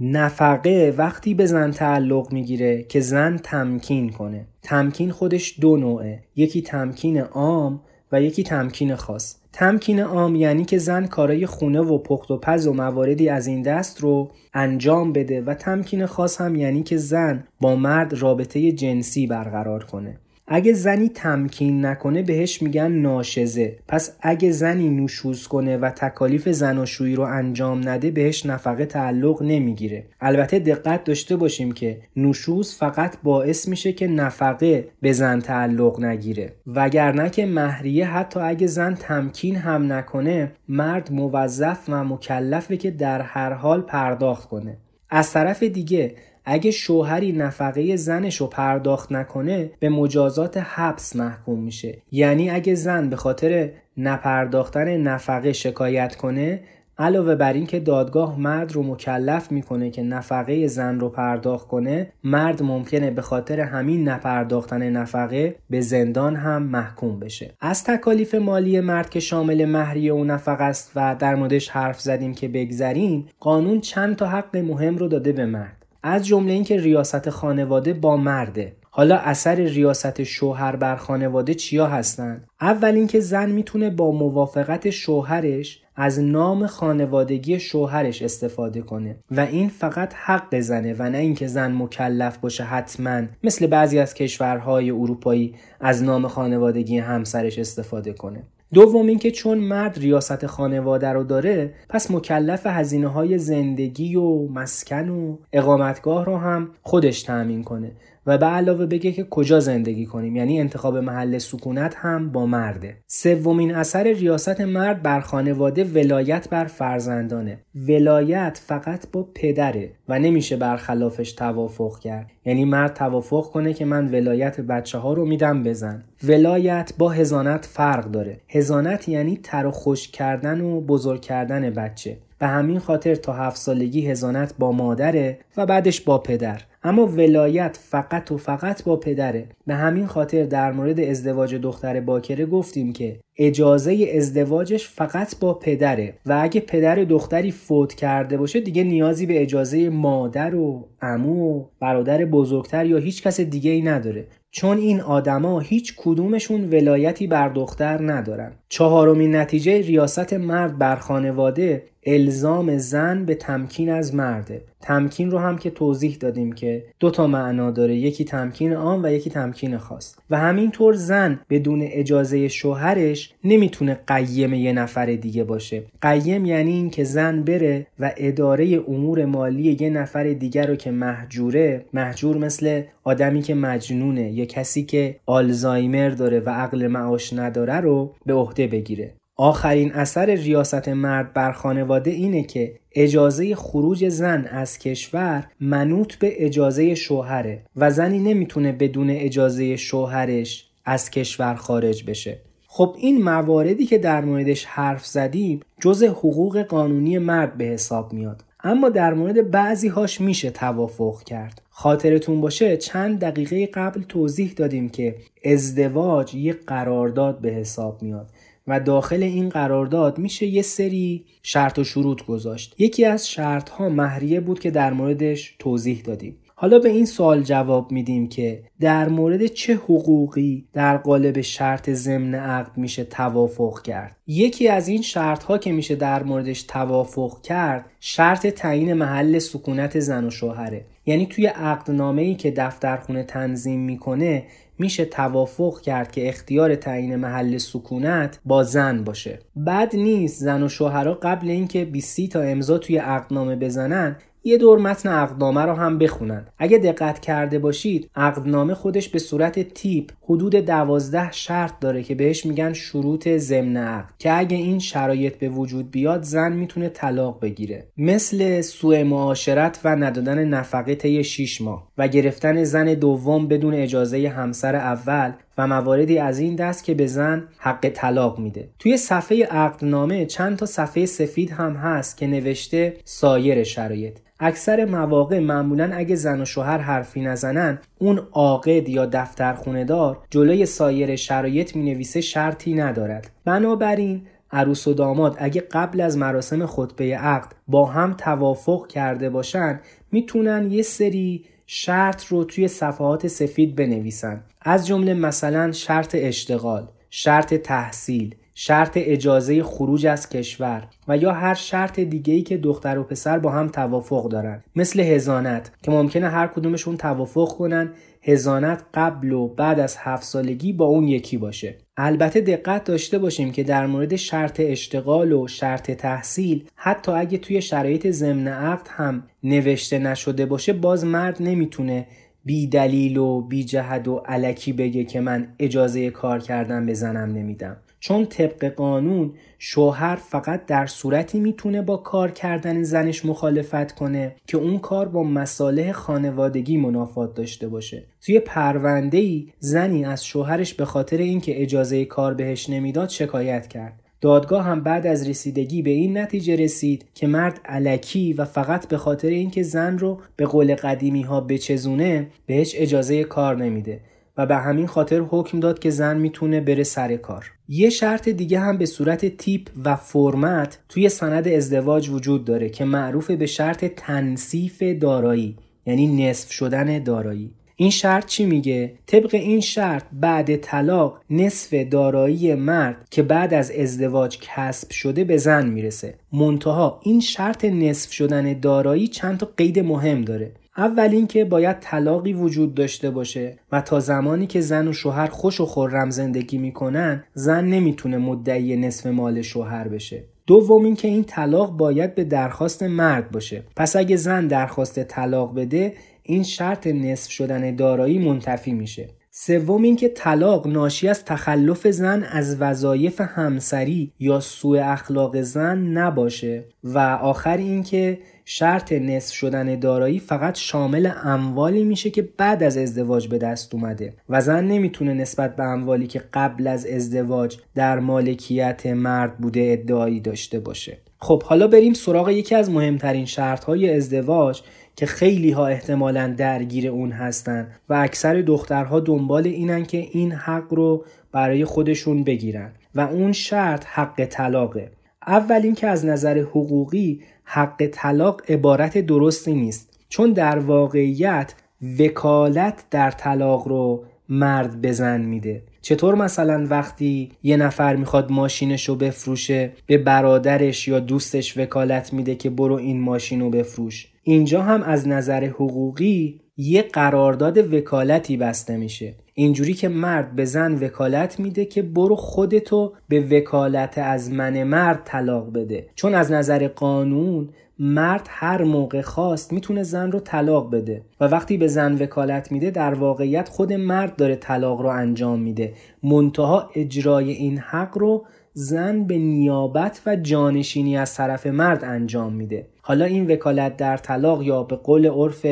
نفقه وقتی به زن تعلق می‌گیره که زن تمکین کنه. تمکین خودش دو نوعه. یکی تمکین عام و یکی تمکین خاص. تمکین عام یعنی که زن کارای خونه و پخت و پز و مواردی از این دست رو انجام بده و تمکین خاص هم یعنی که زن با مرد رابطه جنسی برقرار کنه. اگه زنی تمکین نکنه بهش میگن ناشزه. پس اگه زنی نوشوز کنه و تکالیف زناشویی رو انجام نده بهش نفقه تعلق نمی‌گیره. البته دقت داشته باشیم که نوشوز فقط باعث میشه که نفقه به زن تعلق نگیره. وگرنه که مهریه حتی اگه زن تمکین هم نکنه مرد موظف و مکلفه که در هر حال پرداخت کنه. از طرف دیگه اگه شوهری نفقه زنش رو پرداخت نکنه به مجازات حبس محکوم میشه. یعنی اگه زن به خاطر نپرداختن نفقه شکایت کنه علاوه بر اینکه دادگاه مرد رو مکلف می‌کنه که نفقه زن رو پرداخت کنه مرد ممکنه به خاطر همین نپرداختن نفقه به زندان هم محکوم بشه. از تکالیف مالی مرد که شامل مهریه و نفقه است و در موردش حرف زدیم که بگذریم قانون چند تا حق مهم رو داده به مرد. از جمله اینکه ریاست خانواده با مرده. حالا اثر ریاست شوهر بر خانواده چیا هستند اول اینکه زن می‌تونه با موافقت شوهرش از نام خانوادگی شوهرش استفاده کنه و این فقط حق زنه و نه اینکه زن مکلف باشه حتما. مثل بعضی از کشورهای اروپایی از نام خانوادگی همسرش استفاده کنه. دوم اینکه چون مرد ریاست خانواده رو داره پس مکلف هزینه های زندگی و مسکن و اقامتگاه رو هم خودش تأمین کنه. و به علاوه بگه که کجا زندگی کنیم یعنی انتخاب محل سکونت هم با مرده. سومین اثر ریاست مرد بر خانواده ولایت بر فرزندانه. ولایت فقط با پدره و نمیشه برخلافش توافق کرد. یعنی مرد توافق کنه که من ولایت بچه ها رو میدم بزن. ولایت با هزانت فرق داره. هزانت یعنی تر و خوش کردن و بزرگ کردن بچه. به همین خاطر تا هفت سالگی هزانت با مادره و بعدش با پدر. اما ولایت فقط و فقط با پدره. به همین خاطر در مورد ازدواج دختر باکره گفتیم که اجازه ازدواجش فقط با پدره و اگه پدر دختری فوت کرده باشه دیگه نیازی به اجازه مادر و امو و برادر بزرگتر یا هیچ کس دیگه ای نداره. چون این آدما هیچ کدومشون ولایتی بر دختر ندارن. چهارمین نتیجه ریاست مرد بر خانواده الزام زن به تمکین از مرده. تمکین رو هم که توضیح دادیم که دو تا معنا داره. یکی تمکین عام و یکی تمکین خاص. و همینطور زن بدون اجازه شوهرش نمی‌تونه قیم یه نفر دیگه باشه. قیم یعنی این که زن بره و اداره امور مالی یه نفر دیگر رو که محجوره محجور مثل آدمی که مجنونه یا کسی که آلزایمر داره و عقل معاش نداره رو به عهده بگیره. آخرین اثر ریاست مرد بر خانواده اینه که اجازه خروج زن از کشور منوط به اجازه شوهره و زنی نمی‌تونه بدون اجازه شوهرش از کشور خارج بشه. خب این مواردی که در موردش حرف زدیم جز حقوق قانونی مرد به حساب میاد. اما در مورد بعضی هاش میشه توافق کرد. خاطرتون باشه چند دقیقه قبل توضیح دادیم که ازدواج یه قرارداد به حساب میاد. و داخل این قرارداد میشه یه سری شرط و شروط گذاشت. یکی از شرط ها مهریه بود که در موردش توضیح دادیم. حالا به این سوال جواب میدیم که در مورد چه حقوقی در قالب شرط ضمن عقد میشه توافق کرد؟ یکی از این شرط ها که میشه در موردش توافق کرد شرط تعیین محل سکونت زن و شوهره. یعنی توی عقدنامه ای که دفترخونه تنظیم می‌کنه میشه توافق کرد که اختیار تعیین محل سکونت با زن باشه. بد نیست زن و شوهرها قبل اینکه 20 تا امضا توی عقدنامه بزنن یه دور متن عقدنامه رو هم بخونن. اگه دقت کرده باشید عقدنامه خودش به صورت تیپ حدود دوازده شرط داره که بهش میگن شروط ضمن عقد که اگه این شرایط به وجود بیاد زن می‌تونه طلاق بگیره. مثل سوء معاشرت و ندادن نفقه طی 6 ماه و گرفتن زن دوم بدون اجازه همسر اول و مواردی از این دست که به زن حق طلاق میده. توی صفحه عقدنامه چند تا صفحه سفید هم هست که نوشته سایر شرایط. اکثر مواقع معمولا اگه زن و شوهر حرفی نزنن اون عاقد یا دفتر دار جلوی سایر شرایط می نویسه شرطی ندارد. بنابراین عروس و داماد اگه قبل از مراسم خطبه عقد با هم توافق کرده باشن می‌تونن یه سری شرط رو توی صفحات سفید بنویسن. از جمله مثلا شرط اشتغال شرط تحصیل شرط اجازه خروج از کشور و یا هر شرط دیگه ای که دختر و پسر با هم توافق دارن. مثل هزانت که ممکنه هر کدومشون توافق کنن هزانت قبل و بعد از هفت سالگی با اون یکی باشه. البته دقت داشته باشیم که در مورد شرط اشتغال و شرط تحصیل حتی اگه توی شرایط ضمن عقد هم نوشته نشده باشه باز مرد نمی‌تونه بی دلیل و بی جهد و علکی بگه که من اجازه کار کردن به زنم نمیدم. چون طبق قانون شوهر فقط در صورتی می‌تونه با کار کردن زنش مخالفت کنه که اون کار با مصالح خانوادگی منافات داشته باشه. توی پرونده ای زنی از شوهرش به خاطر اینکه اجازه کار بهش نمی‌داد شکایت کرد. دادگاه هم بعد از رسیدگی به این نتیجه رسید که مرد علکی و فقط به خاطر اینکه زن رو به قول قدیمی ها بچزونه بهش اجازه کار نمیده. و به همین خاطر حکم داد که زن می‌تونه بره سر کار. یه شرط دیگه هم به صورت تیپ و فرمت توی سند ازدواج وجود داره که معروف به شرط تنصیف دارایی یعنی نصف شدن دارایی. این شرط چی میگه؟ طبق این شرط بعد طلاق نصف دارایی مرد که بعد از ازدواج کسب شده به زن می‌رسه. منتها این شرط نصف شدن دارایی چند تا قید مهم داره. اول اینکه باید طلاقی وجود داشته باشه و تا زمانی که زن و شوهر خوش و خورم زندگی می‌کنن زن نمی‌تونه مدعی نصف مال شوهر بشه. دوم اینکه این طلاق باید به درخواست مرد باشه. پس اگه زن درخواست طلاق بده این شرط نصف شدن دارایی منتفی میشه. سوم اینکه طلاق ناشی از تخلف زن از وظایف همسری یا سوء اخلاق زن نباشه. و آخر اینکه شرط نصف شدن دارایی فقط شامل اموالی میشه که بعد از ازدواج به دست اومده و زن نمی‌تونه نسبت به اموالی که قبل از ازدواج در مالکیت مرد بوده ادعایی داشته باشه. خب حالا بریم سراغ یکی از مهمترین شرط های ازدواج که خیلی ها احتمالا درگیر اون هستن و اکثر دخترها دنبال اینن که این حق رو برای خودشون بگیرن و اون شرط حق طلاقه. اول اینکه از نظر حقوقی حق طلاق عبارت درستی نیست چون در واقعیت وکالت در طلاق رو مرد بزن میده. چطور مثلا وقتی یه نفر می‌خواد ماشینش رو بفروشه به برادرش یا دوستش وکالت میده که برو این ماشین رو بفروش؟ اینجا هم از نظر حقوقی یه قرارداد وکالتی بسته میشه. اینجوری که مرد به زن وکالت میده که برو خودتو به وکالت از من مرد طلاق بده. چون از نظر قانون مرد هر موقع خواست می‌تونه زن رو طلاق بده. و وقتی به زن وکالت میده در واقعیت خود مرد داره طلاق رو انجام میده. منتها اجرای این حق رو زن به نیابت و جانشینی از طرف مرد انجام میده. حالا این وکالت در طلاق یا به قول عرف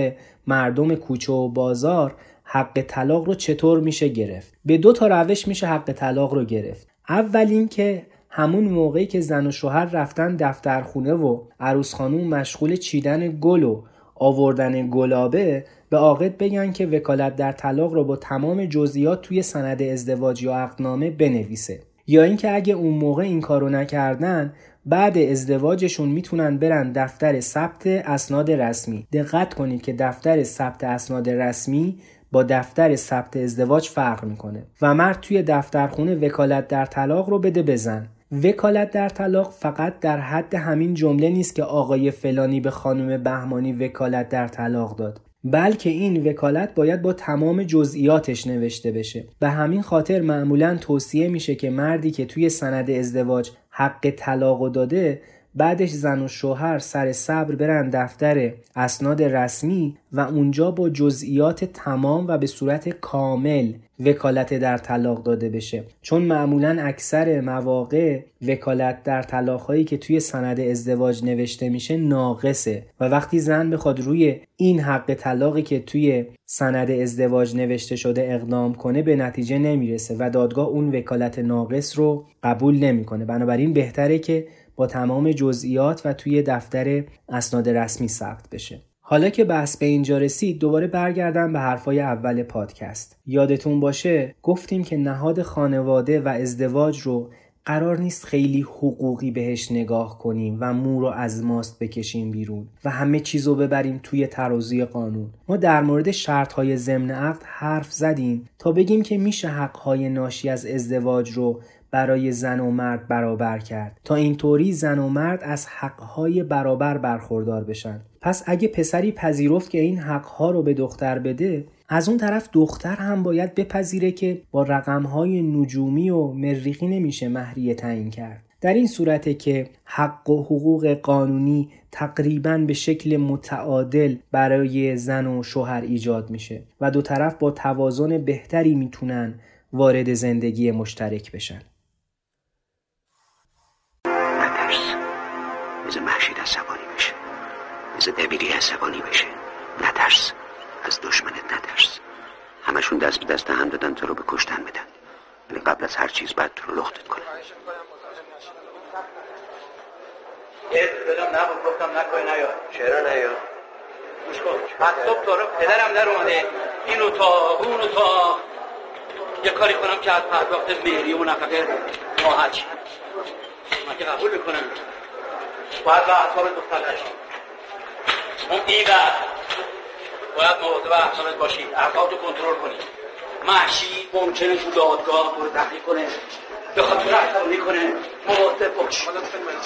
مردم کوچه و بازار حق طلاق رو چطور میشه گرفت؟ به دو تا روش میشه حق طلاق رو گرفت. اول اینکه همون موقعی که زن و شوهر رفتن دفترخونه و عروس خانوم مشغول چیدن گل و آوردن گلابه به عاقد بگن که وکالت در طلاق رو با تمام جزئیات توی سند ازدواج یا عقدنامه بنویسه. یا اینکه اگه اون موقع این کارو نکردن بعد ازدواجشون می‌تونن برن دفتر ثبت اسناد رسمی. دقت کنید که دفتر ثبت اسناد رسمی با دفتر ثبت ازدواج فرق می‌کنه. و مرد توی دفترخونه وکالت در طلاق رو بده بزن. وکالت در طلاق فقط در حد همین جمله نیست که آقای فلانی به خانم بهمانی وکالت در طلاق داد. بلکه این وکالت باید با تمام جزئیاتش نوشته بشه. به همین خاطر معمولا توصیه میشه که مردی که توی سند ازدواج حق طلاق داده بعدش زن و شوهر سر صبر برن دفتر اسناد رسمی و اونجا با جزئیات تمام و به صورت کامل وکالت در طلاق داده بشه. چون معمولا اکثر مواقع وکالت در طلاق هایی که توی سند ازدواج نوشته میشه ناقصه. و وقتی زن بخواد روی این حق طلاقی که توی سند ازدواج نوشته شده اقدام کنه به نتیجه نمی‌رسه و دادگاه اون وکالت ناقص رو قبول نمی‌کنه. بنابراین بهتره که با تمام جزئیات و توی دفتر اسناد رسمی ثبت بشه. حالا که بحث به اینجا رسید دوباره برگردم به حرفای اول پادکست. یادتون باشه گفتیم که نهاد خانواده و ازدواج رو قرار نیست خیلی حقوقی بهش نگاه کنیم و مو رو از ماست بکشیم بیرون و همه چیز رو ببریم توی ترازوی قانون. ما در مورد شرط های ضمن عقد حرف زدیم تا بگیم که میشه حقهای ناشی از ازدواج رو برای زن و مرد برابر کرد. تا اینطوری زن و مرد از حقهای برابر برخوردار بشن. پس اگه پسری پذیرفت که این حقها رو به دختر بده از اون طرف دختر هم باید بپذیره که با رقمهای نجومی و مریخی نمیشه مهریه تعیین کرد. در این صورته که حق و حقوق قانونی تقریبا به شکل متعادل برای زن و شوهر ایجاد میشه و دو طرف با توازن بهتری می‌تونن وارد زندگی مشترک بشن. مثل محشید عصبانی بشه. مثل دبیری عصبانی بشه. نترس. از دشمنت نترس. همشون دست به دست هم دادن تو رو به کشتن بدن. ولی قبل از هر چیز باید تو رو لختت کنن. بدم نه گفتم نکنی نیا چرا نیا گوش کن. از صبح تا پدرم در اومده. اینو تا اونو تا. یه کاری کنم که از پرداخت مهریه و نفقه راحت شد من که قبول می‌کنم. باید به اعصاب دختر نشید اون این باید مواظب اعصابت باشی اعصاب کنترل کنی محشی ممکنه تو دادگاه برو تحقیق کنه بخواد تو رفتار می‌کنه مواظب باش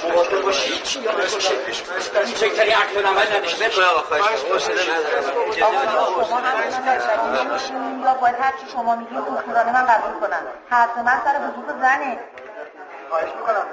مواظب باش هیچی یادش باشه کوچکتری عقل و عمل نداشته یا باید هر چی شما میگین دکترانه من قبول کنم حرف من سر حقوق زنه خواهش می‌کنم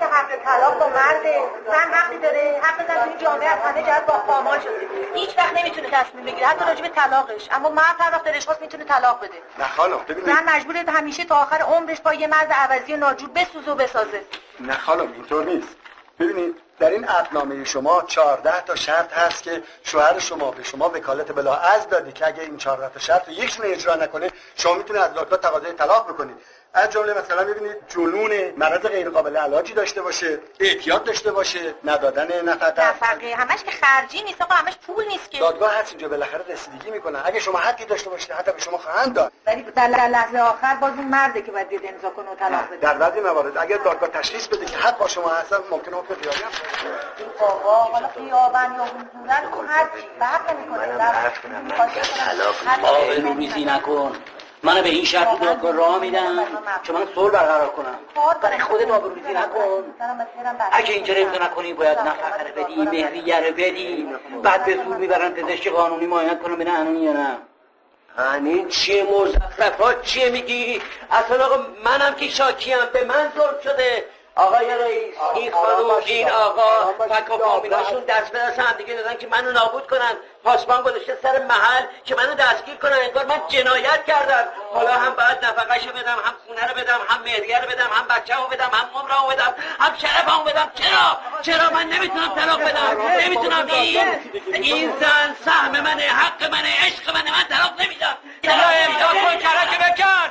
که حق طلاق با مرده زن حقی داره حق زن توی جامعه از همه جهت با پامال شده هیچ وقت نمی‌تونه تصمیم بگیره حتی راجع به طلاقش اما مرد هر وقت دلش خواست می‌تونه طلاق بده نه خانم ببینید زن مجبوره همیشه تا آخر عمرش با یه مرد عوضی و ناجور بسوزه و بسازه. نه خانم اینطور نیست ببینید در این عقدنامه شما 14 تا شرط هست که شوهر شما به شما وکالت بلا از دادی که اگه این 14 تا شرط رو یکشون اجرا نکنه شما می‌تونید از دادگاه تقاضای طلاق بکنید. از جمله مثلا ببینید جنون مرض غیر قابل علاجی داشته باشه اعتیاد داشته باشه ندادن نفقه. نفقه همش که خرجی نیست آقا همش پول نیست که. دادگاه هست اینجا بالاخره رسیدگی می‌کنه اگه شما حقی داشته باشید حتی به شما خواهند داد. ولی در لحظه آخر باز اون مرده که باید بیاد امضا کنه و طلاق بده. در بعضی موارد اگر دادگاه تشخیص بده که حق با شما هستن ممکنه حکم خیابی هم این آقا حالا خیابن یا حضورن هر چی فرق نمی‌کنه. آبرو ریزی نکن. من به این شرط دادگاه راه میدم که من صلح برقرار کنم. برای خودت آبروریزی نکن. اگه اینجا امضا نکنی باید نفقه رو بدی مهریه رو بدی. بعد به زور می‌برن پزشک قانونی معاینت کنم ببینن انونی یا نه. این چیه مزخرفات؟ چیه میگی؟ اصلا آقا منم که شاکیم. به من ظلم شده. آقای رئیس این خانوم این آقا فک و فامیلاشون دست به دست هم دیگه دادن که منو نابود کنن. پاسبان گذاشته سر محل که منو دستگیر کنن. انگار من جنایت کردم. حالا هم باید نفقهشو بدم هم خونه رو بدم هم مهریه رو بدم هم بچه رو بدم هم عمره رو بدم هم شرفمو بدم. چرا؟ چرا من نمی‌تونم طلاق بدم؟ نمی‌تونم. این این زن سهم منه حق منه عشق منه. من طلاق نمیدم. یا امضا کن کرک بکن.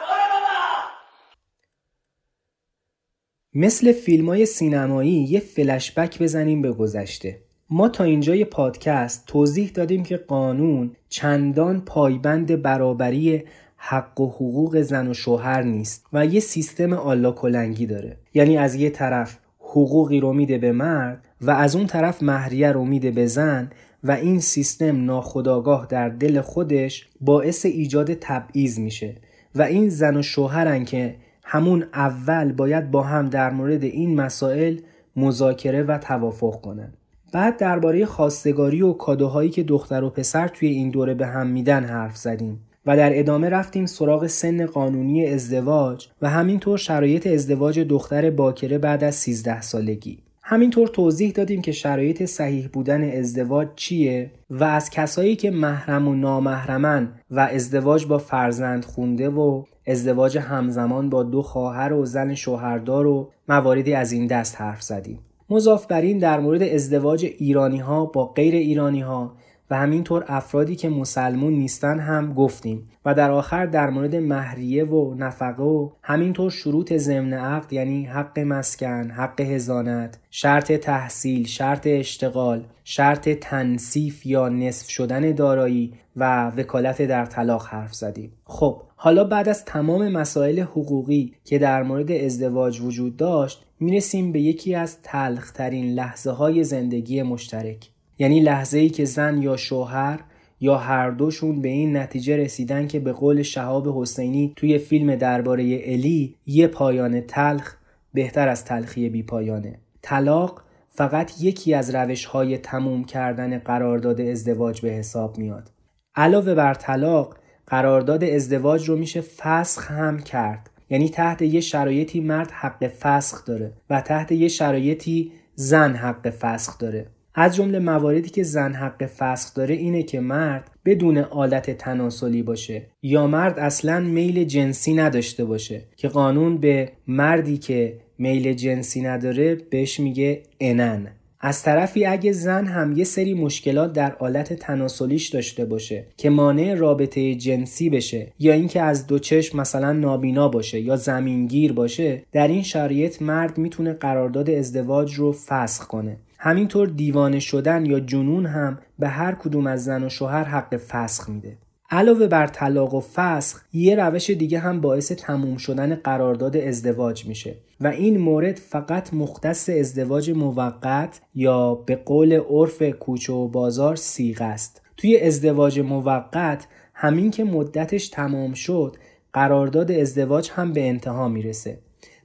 مثل فیلم های سینمایی یه فلشبک بزنیم به گذشته. ما تا اینجای پادکست توضیح دادیم که قانون چندان پایبند برابری حق و حقوق زن و شوهر نیست و یه سیستم آلا کلنگی داره. یعنی از یه طرف حقوقی رو میده به مرد و از اون طرف مهریه رو میده به زن و این سیستم ناخداگاه در دل خودش باعث ایجاد تبعیض میشه. و این زن و شوهرن که همون اول باید با هم در مورد این مسائل مذاکره و توافق کنن. بعد درباره خواستگاری و کادوهایی که دختر و پسر توی این دوره به هم میدن حرف زدیم و در ادامه رفتیم سراغ سن قانونی ازدواج و همینطور شرایط ازدواج دختر باکره بعد از 13 سالگی. همینطور توضیح دادیم که شرایط صحیح بودن ازدواج چیه و از کسایی که محرم و نامحرمن و ازدواج با فرزند خونده و ازدواج همزمان با دو خواهر و زن شوهردار و مواردی از این دست حرف زدیم. مضاف بر این در مورد ازدواج ایرانی ها با غیر ایرانی ها و همینطور افرادی که مسلمون نیستن هم گفتیم و در آخر در مورد مهریه و نفقه و همینطور شروط ضمن عقد یعنی حق مسکن، حق هزانت، شرط تحصیل، شرط اشتغال، شرط تنصیف یا نصف شدن دارایی و وکالت در طلاق حرف زدیم. خب حالا بعد از تمام مسائل حقوقی که در مورد ازدواج وجود داشت می‌رسیم به یکی از تلخترین لحظه های زندگی مشترک. یعنی لحظه ای که زن یا شوهر یا هر دوشون به این نتیجه رسیدن که به قول شهاب حسینی توی فیلم درباره الی یه پایان تلخ بهتر از تلخی بی پایانه. طلاق فقط یکی از روش های تموم کردن قرارداد ازدواج به حساب میاد. علاوه بر طلاق قرارداد ازدواج رو میشه فسخ هم کرد. یعنی تحت یه شرایطی مرد حق فسخ داره و تحت یه شرایطی زن حق فسخ داره. از جمله مواردی که زن حق فسخ داره اینه که مرد بدون آلت تناسلی باشه یا مرد اصلا میل جنسی نداشته باشه که قانون به مردی که میل جنسی نداره بهش میگه انن از طرفی اگه زن هم یه سری مشکلات در آلت تناسلیش داشته باشه که مانع رابطه جنسی بشه یا اینکه از دو چشم مثلا نابینا باشه یا زمینگیر باشه در این شرایط مرد می‌تونه قرارداد ازدواج رو فسخ کنه. همینطور دیوانه شدن یا جنون هم به هر کدوم از زن و شوهر حق فسخ میده. علاوه بر طلاق و فسخ یه روش دیگه هم باعث تموم شدن قرارداد ازدواج میشه و این مورد فقط مختص ازدواج موقت یا به قول عرف کوچه و بازار سیغ است. توی ازدواج موقت همین که مدتش تمام شد قرارداد ازدواج هم به انتها می‌رسه.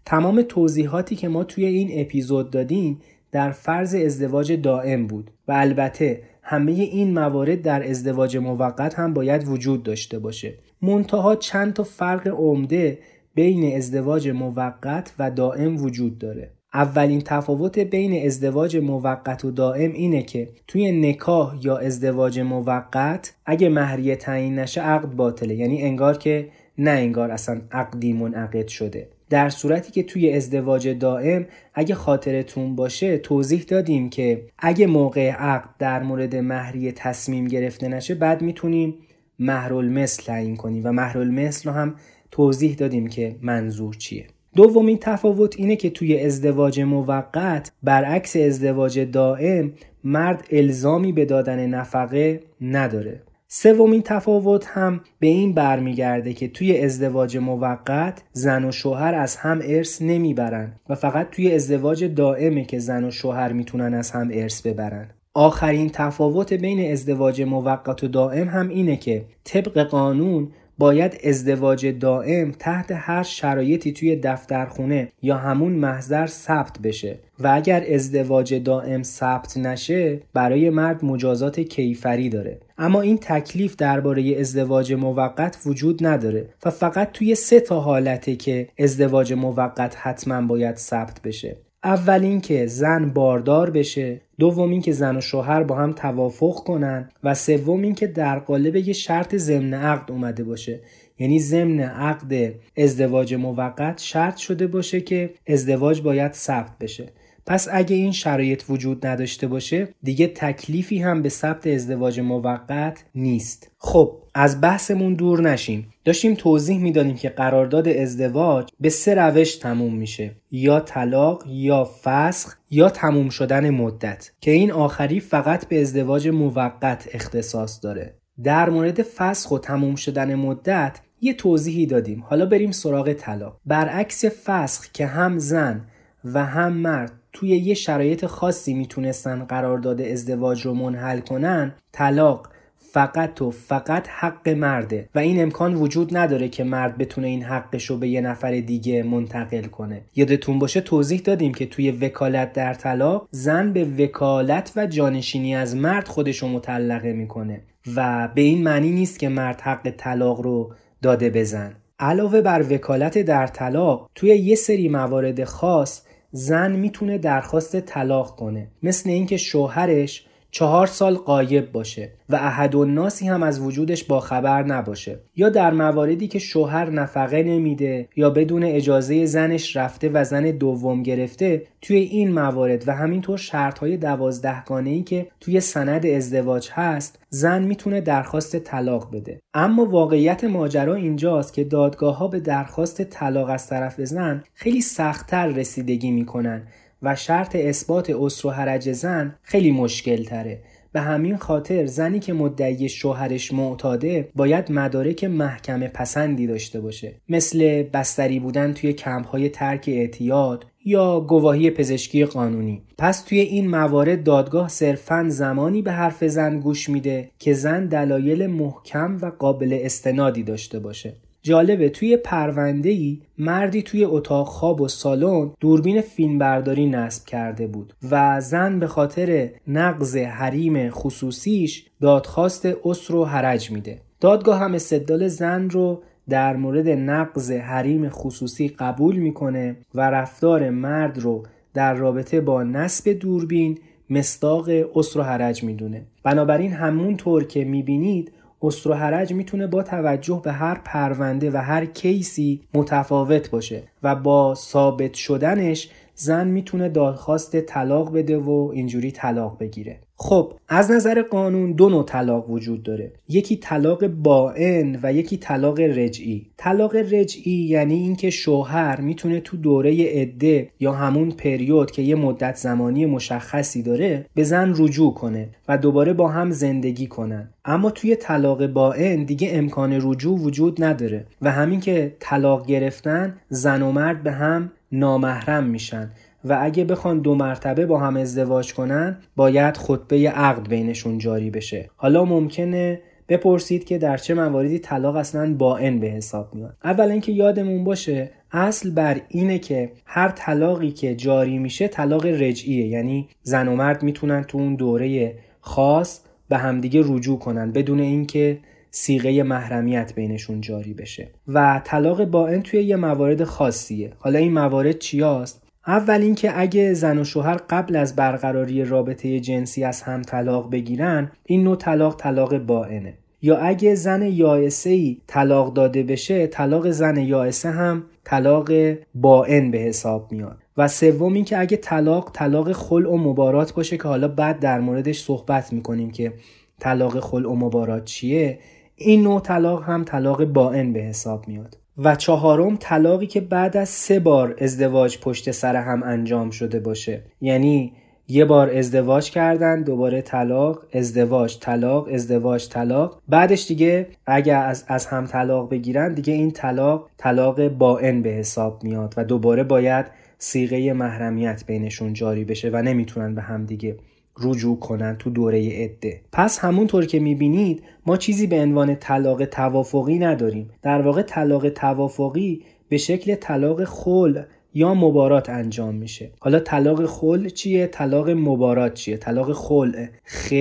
تمام توضیحاتی که ما توی این اپیزود دادیم در فرض ازدواج دائم بود و البته همه این موارد در ازدواج موقت هم باید وجود داشته باشه. منتها چند تا فرق عمده بین ازدواج موقت و دائم وجود داره. اولین تفاوت بین ازدواج موقت و دائم اینه که توی نکاح یا ازدواج موقت اگه مهریه تعیین نشه عقد باطله. یعنی انگار که نه انگار اصلا عقدی منعقد شده. در صورتی که توی ازدواج دائم اگه خاطرتون باشه توضیح دادیم که اگه موقع عقد در مورد مهریه تصمیم گرفته نشه بعد می‌تونیم مهرالمثل تعیین کنیم و مهرالمثل رو هم توضیح دادیم که منظور چیه. دومین تفاوت اینه که توی ازدواج موقت برعکس ازدواج دائم مرد الزامی به دادن نفقه نداره. سومین تفاوت هم به این برمیگرده که توی ازدواج موقت زن و شوهر از هم ارث نمی‌برن و فقط توی ازدواج دائمه که زن و شوهر می‌تونن از هم ارث ببرن. آخرین تفاوت بین ازدواج موقت و دائم هم اینه که طبق قانون باید ازدواج دائم تحت هر شرایطی توی دفترخونه یا همون محضر ثبت بشه. و اگر ازدواج دائم ثبت نشه برای مرد مجازات کیفری داره. اما این تکلیف درباره ازدواج موقت وجود نداره و فقط توی سه تا حالته که ازدواج موقت حتما باید ثبت بشه. اول اینکه زن باردار بشه دوم اینکه زن و شوهر با هم توافق کنن و سوم اینکه در قالب یه شرط ضمن عقد اومده باشه. یعنی ضمن عقد ازدواج موقت شرط شده باشه که ازدواج باید ثبت بشه. پس اگه این شرایط وجود نداشته باشه دیگه تکلیفی هم به ثبت ازدواج موقت نیست. خب از بحثمون دور نشیم. داشتیم توضیح می‌دادیم که قرارداد ازدواج به سه روش تموم میشه. یا طلاق یا فسخ یا تموم شدن مدت. که این آخری فقط به ازدواج موقت اختصاص داره. در مورد فسخ و تموم شدن مدت یه توضیحی دادیم. حالا بریم سراغ طلاق. برعکس فسخ که هم زن و هم مرد توی یه شرایط خاصی می‌تونستن قرارداد ازدواج رو منحل کنن طلاق فقط و فقط حق مرده و این امکان وجود نداره که مرد بتونه این حقش رو به یه نفر دیگه منتقل کنه. یادتون باشه توضیح دادیم که توی وکالت در طلاق زن به وکالت و جانشینی از مرد خودش رو مطلقه می‌کنه و به این معنی نیست که مرد حق طلاق رو داده بزن. علاوه بر وکالت در طلاق توی یه سری موارد خاص زن می‌تونه درخواست طلاق کنه. مثل اینکه شوهرش چهار سال قایب باشه و احد و ناسی هم از وجودش با خبر نباشه. یا در مواردی که شوهر نفقه نمیده یا بدون اجازه زنش رفته و زن دوم گرفته توی این موارد و همینطور شرطهای دوازدهگانه ای که توی سند ازدواج هست زن می‌تونه درخواست طلاق بده. اما واقعیت ماجرا اینجاست که دادگاه ها به درخواست طلاق از طرف زن خیلی سختتر رسیدگی می‌کنن و شرط اثبات اسر و حرج زن خیلی مشکل تره به همین خاطر زنی که مدعی شوهرش معتاده باید مدارک محکمه پسندی داشته باشه. مثل بستری بودن توی کمپ های ترک اعتیاد یا گواهی پزشکی قانونی. پس توی این موارد دادگاه صرفا زمانی به حرف زن گوش میده که زن دلایل محکم و قابل استنادی داشته باشه. جالبه توی پرونده ای مردی توی اتاق خواب و سالن دوربین فیلمبرداری نصب کرده بود و زن به خاطر نقض حریم خصوصیش دادخواست اسر و حرج میده. دادگاه هم استدلال زن رو در مورد نقض حریم خصوصی قبول می‌کنه و رفتار مرد رو در رابطه با نصب دوربین مصداق اسر و حرج می‌دونه. بنابراین همون طور که می‌بینید اسر و حرج می‌تونه با توجه به هر پرونده و هر کیسی متفاوت باشه و با ثابت شدنش زن می‌تونه دادخواست طلاق بده و اینجوری طلاق بگیره. خب از نظر قانون دو نوع طلاق وجود داره. یکی طلاق باین و یکی طلاق رجعی. طلاق رجعی یعنی اینکه شوهر می‌تونه تو دوره عده یا همون پریود که یه مدت زمانی مشخصی داره به زن رجوع کنه و دوباره با هم زندگی کنن. اما توی طلاق باین دیگه امکان رجوع وجود نداره و همین که طلاق گرفتن زن و مرد به هم نامحرم میشن. و اگه بخوان دو مرتبه با هم ازدواج کنن باید خطبه عقد بینشون جاری بشه. حالا ممکنه بپرسید که در چه مواردی طلاق اصلا ان به حساب میاد. اول اینکه یادمون باشه اصل بر اینه که هر طلاقی که جاری میشه طلاق رجعیه. یعنی زن و مرد می‌تونن تو اون دوره خاص به همدیگه رجوع کنن بدون اینکه سیغه محرمیت بینشون جاری بشه. و طلاق باین توی یه موارد خاصیه. حالا این موارد چیاست؟ اول اینکه اگه زن و شوهر قبل از برقراری رابطه جنسی از هم طلاق بگیرن این نوع طلاق طلاق باینه. یا اگه زن یائسه ای طلاق داده بشه طلاق زن یائسه هم طلاق باین به حساب میاد. و سوم اینکه اگه طلاق طلاق خلع و مبارات باشه که حالا بعد در موردش صحبت می‌کنیم که طلاق خلع و مبارات چیه این نوع طلاق هم طلاق باین به حساب میاد. و چهارم طلاقی که بعد از سه بار ازدواج پشت سر هم انجام شده باشه. یعنی یه بار ازدواج کردن دوباره طلاق ازدواج طلاق ازدواج طلاق. بعدش دیگه اگر از, از هم طلاق بگیرن دیگه این طلاق طلاق باین به حساب میاد و دوباره باید سیغه محرمیت بینشون جاری بشه و نمی‌تونن به هم دیگه رجوع کنن تو دوره عده. پس همونطور که می‌بینید ما چیزی به عنوان طلاق توافقی نداریم. در واقع طلاق توافقی به شکل طلاق خل یا مبارات انجام میشه. حالا طلاق خل چیه؟ طلاق مبارات چیه؟ طلاق خل. خ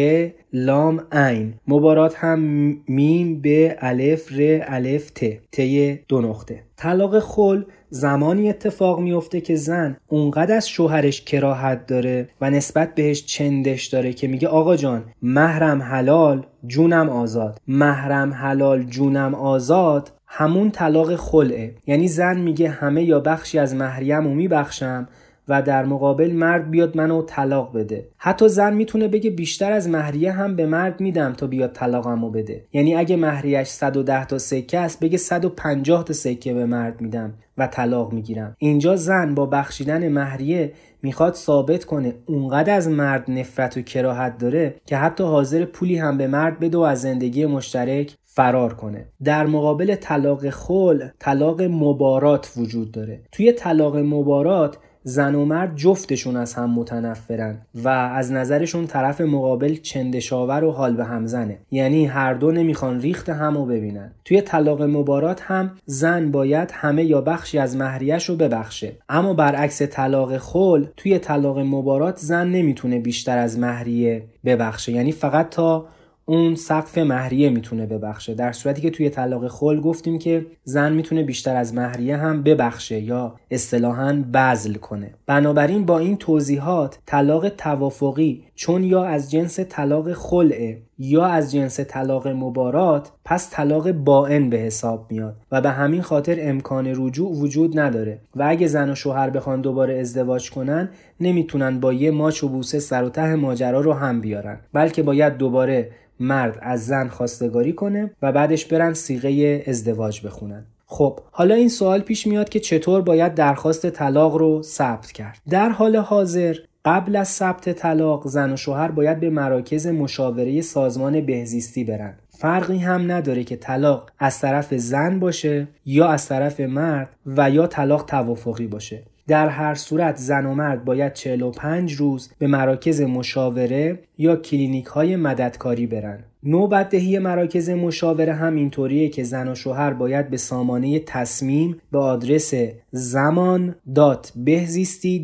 لام عین. مبارات هم میم به الف ر الف ت. ت دو نقطه. طلاق خل زمانی اتفاق میفته که زن اونقدر از شوهرش کراهت داره و نسبت بهش چندش داره که میگه آقا جان محرم حلال جونم آزاد. محرم حلال جونم آزاد همون طلاق خلعه. یعنی زن میگه همه یا بخشی از محریم رو میبخشم و در مقابل مرد بیاد منو طلاق بده. حتی زن می‌تونه بگه بیشتر از مهریه هم به مرد میدم تا بیاد طلاقمو بده. یعنی اگه مهریش 110 تا سکه است بگه 150 تا سکه به مرد میدم و طلاق می‌گیرم. اینجا زن با بخشیدن مهریه می‌خواد ثابت کنه اونقدر از مرد نفرت و کراهت داره که حتی حاضر پولی هم به مرد بده و از زندگی مشترک فرار کنه. در مقابل طلاق خل طلاق مبارات وجود داره. توی طلاق مبارات زن و مرد جفتشون از هم متنفرن و از نظرشون طرف مقابل چندشاور و حال به هم زنه. یعنی هر دو نمی‌خوان ریخت هم رو ببینن. توی طلاق مبارات هم زن باید همه یا بخشی از مهریش رو ببخشه. اما برعکس طلاق خل توی طلاق مبارات زن نمی‌تونه بیشتر از مهریه ببخشه. یعنی فقط تا اون سقف مهریه می‌تونه ببخشه. در صورتی که توی طلاق خل گفتیم که زن می‌تونه بیشتر از مهریه هم ببخشه یا اصطلاحا بذل کنه. بنابراین با این توضیحات طلاق توافقی چون یا از جنس طلاق خلعه یا از جنس طلاق مبارات پس طلاق باین به حساب میاد و به همین خاطر امکان رجوع وجود نداره و اگه زن و شوهر بخوان دوباره ازدواج کنن نمی‌تونن با یه ماچ و بوسه سر و ته ماجرا رو هم بیارن بلکه باید دوباره مرد از زن خواستگاری کنه و بعدش برن سیغه ازدواج بخونن. خب حالا این سوال پیش میاد که چطور باید درخواست طلاق رو ثبت کرد؟ در حال حاضر قبل از ثبت طلاق زن و شوهر باید به مراکز مشاوره سازمان بهزیستی برن. فرقی هم نداره که طلاق از طرف زن باشه یا از طرف مرد و یا طلاق توافقی باشه. در هر صورت زن و مرد باید 45 روز به مراکز مشاوره یا کلینیک های مددکاری برن. نوبتدهی مراکز مشاوره هم اینطوریه که زن و شوهر باید به سامانه تصمیم به آدرس زمان بهزیستی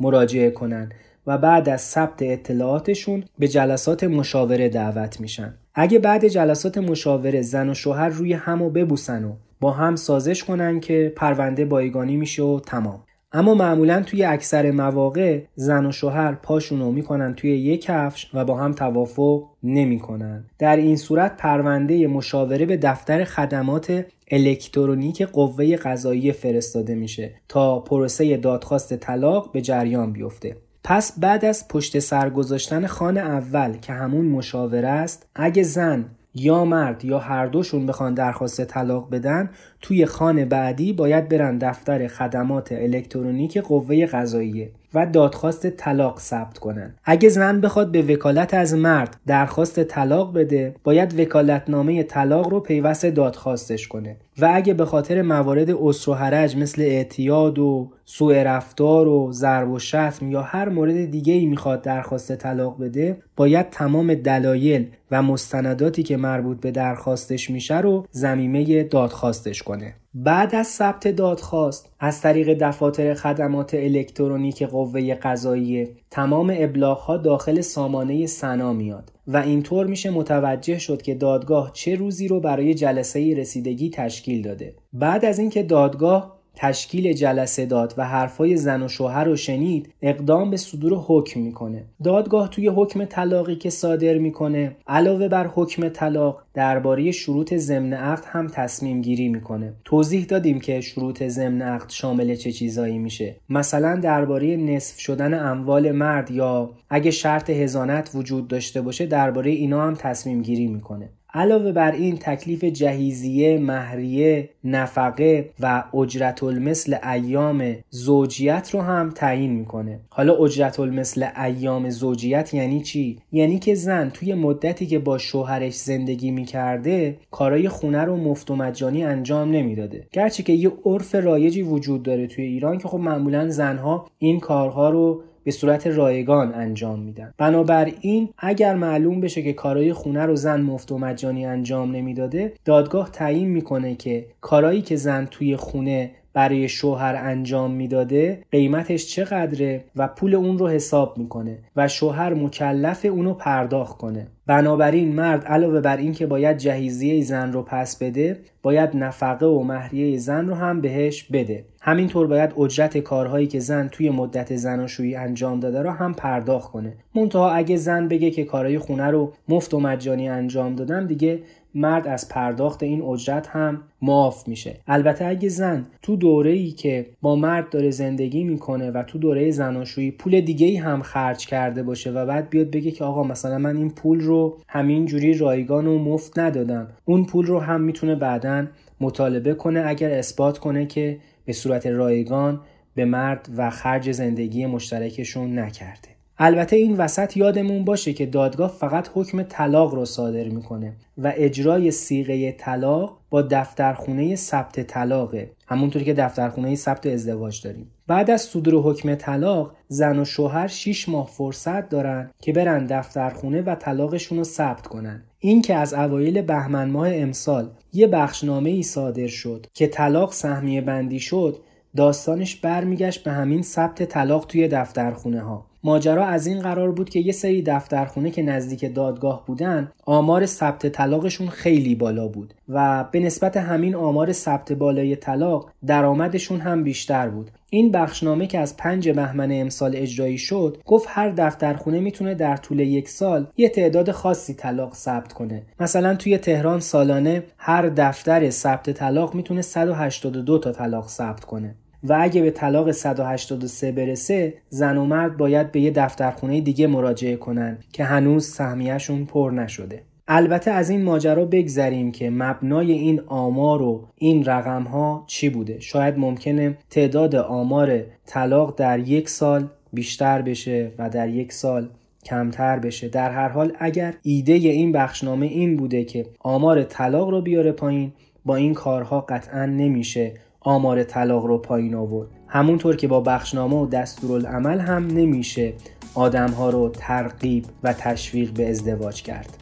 مراجعه کنند و بعد از ثبت اطلاعاتشون به جلسات مشاوره دعوت میشن. اگه بعد جلسات مشاوره زن و شوهر روی همو ببوسن و با هم سازش کنن که پرونده بایگانی میشه و تمام. اما معمولا توی اکثر مواقع زن و شوهر پاشونو می‌کنن توی یک کفش و با هم توافق نمی‌کنن. در این صورت پرونده مشاوره به دفتر خدمات الکترونیک قوه قضایی فرستاده میشه تا پروسه دادخواست طلاق به جریان بیفته. پس بعد از پشت سر گذاشتن خانه اول که همون مشاوره است اگه زن یا مرد یا هر دوشون بخوان درخواست طلاق بدن توی خانه بعدی باید برن دفتر خدمات الکترونیک قوه قضاییه و دادخواست طلاق ثبت کنن. اگه زن بخواد به وکالت از مرد درخواست طلاق بده باید وکالتنامه طلاق رو پیوست دادخواستش کنه. و اگه به خاطر موارد اسر و حرج مثل اعتیاد و سوء رفتار و ضرب و شتم یا هر مورد دیگه ای می‌خواد درخواست طلاق بده باید تمام دلایل و مستنداتی که مربوط به درخواستش میشه رو زمینه دادخواستش کنه. بعد از ثبت دادخواست از طریق دفاتر خدمات الکترونیک قوه قضاییه تمام ابلاغ داخل سامانه سنا میاد و اینطور میشه متوجه شد که دادگاه چه روزی رو برای جلسه رسیدگی تشکیل داده. بعد از اینکه دادگاه تشکیل جلسه داد و حرفای زن و شوهر رو شنید اقدام به صدور حکم می‌کنه. دادگاه توی حکم طلاقی که صادر می‌کنه علاوه بر حکم طلاق درباره شروط ضمن عقد هم تصمیم گیری می‌کنه. توضیح دادیم که شروط ضمن عقد شامل چه چیزایی میشه. مثلا درباره نصف شدن اموال مرد یا اگه شرط هزانت وجود داشته باشه درباره اینا هم تصمیم گیری می‌کنه. علاوه بر این تکلیف جهیزیه، مهریه، نفقه و اجرت المثل ایام زوجیت رو هم تعیین می‌کنه. حالا اجرت المثل ایام زوجیت یعنی چی؟ یعنی که زن توی مدتی که با شوهرش زندگی می‌کرده کارای خونه رو مفت و مجانی انجام نمی‌داده. گرچه که یه عرف رایجی وجود داره توی ایران که خب معمولا زنها این کارها رو به صورت رایگان انجام میدن. بنابراین اگر معلوم بشه که کارهای خونه رو زن مفت و مجانی انجام نمی‌داده دادگاه تعیین می‌کنه که کارایی که زن توی خونه برای شوهر انجام می‌داده قیمتش چقدره و پول اون رو حساب می‌کنه و شوهر مکلف اونو پرداخت کنه. بنابراین مرد علاوه بر اینکه باید جهیزیه زن رو پس بده باید نفقه و مهریه زن رو هم بهش بده. همینطور باید اجرت کارهایی که زن توی مدت زناشویی انجام داده رو هم پرداخت کنه. منتها اگه زن بگه که کارهای خونه رو مفت و مجانی انجام دادم دیگه مرد از پرداخت این اجرت هم معاف میشه. البته اگه زن تو دوره ای که با مرد داره زندگی می‌کنه و تو دوره زناشویی پول دیگه ای هم خرج کرده باشه و بعد بیاد بگه که آقا مثلا من این پول رو همین جوری رایگان و مفت ندادم اون پول رو هم می‌تونه بعدا مطالبه کنه اگر اثبات کنه که به صورت رایگان به مرد و خرج زندگی مشترکشون نکرده. البته این وسط یادمون باشه که دادگاه فقط حکم طلاق رو صادر می‌کنه و اجرای سیغه طلاق با دفترخونه ثبت طلاقه همونطوری که دفترخونه ثبت ازدواج داریم. بعد از صدور حکم طلاق زن و شوهر 6 ماه فرصت دارن که برن دفترخونه و طلاقشون رو ثبت کنن. این که از اوایل بهمن ماه امسال یه بخشنامه ای صادر شد که طلاق سهمیه بندی شد داستانش برمیگشت به همین ثبت طلاق توی دفترخونه ها ماجرا از این قرار بود که یه سری دفترخونه که نزدیک دادگاه بودن آمار ثبت طلاقشون خیلی بالا بود و به نسبت همین آمار ثبت بالای طلاق درآمدشون هم بیشتر بود. این بخشنامه که از پنج بهمن امسال اجرایی شد گفت هر دفترخونه می‌تونه در طول یک سال یه تعداد خاصی طلاق ثبت کنه. مثلا توی تهران سالانه هر دفتر ثبت طلاق می‌تونه 182 تا طلاق ثبت کنه. و اگه به طلاق 183 برسه زن و مرد باید به یه دفترخونه دیگه مراجعه کنن که هنوز سهمیهشون پر نشده. البته از این ماجرا بگذریم که مبنای این آمار و این رقم ها چی بوده؟ شاید ممکنه تعداد آمار طلاق در یک سال بیشتر بشه و در یک سال کمتر بشه. در هر حال اگر ایده این بخشنامه این بوده که آمار طلاق رو بیاره پایین با این کارها قطعا نمیشه آمار طلاق رو پایین آورد. همونطور که با بخشنامه و دستورالعمل هم نمیشه آدمها رو ترغیب و تشویق به ازدواج کرد.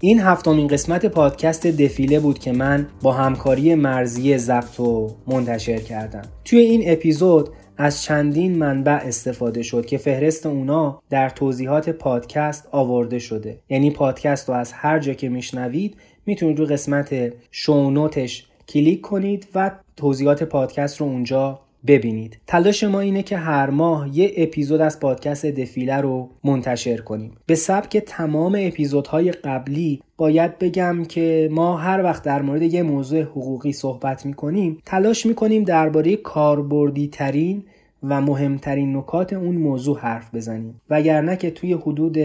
این هفتمین قسمت پادکست دفیله بود که من با همکاری مرزی ضبط و منتشر کردم. توی این اپیزود از چندین منبع استفاده شد که فهرست اونا در توضیحات پادکست آورده شده. یعنی پادکست رو از هر جا که میشنوید می‌تونید رو قسمت شونوتش کلیک کنید و توضیحات پادکست رو اونجا ببینید. تلاش ما اینه که هر ماه یه اپیزود از پادکست دفیله رو منتشر کنیم. به سبک تمام اپیزودهای قبلی باید بگم که ما هر وقت در مورد یه موضوع حقوقی صحبت می‌کنیم تلاش می‌کنیم درباره کاربردی ترین و مهمترین نکات اون موضوع حرف بزنیم. وگرنه که توی حدود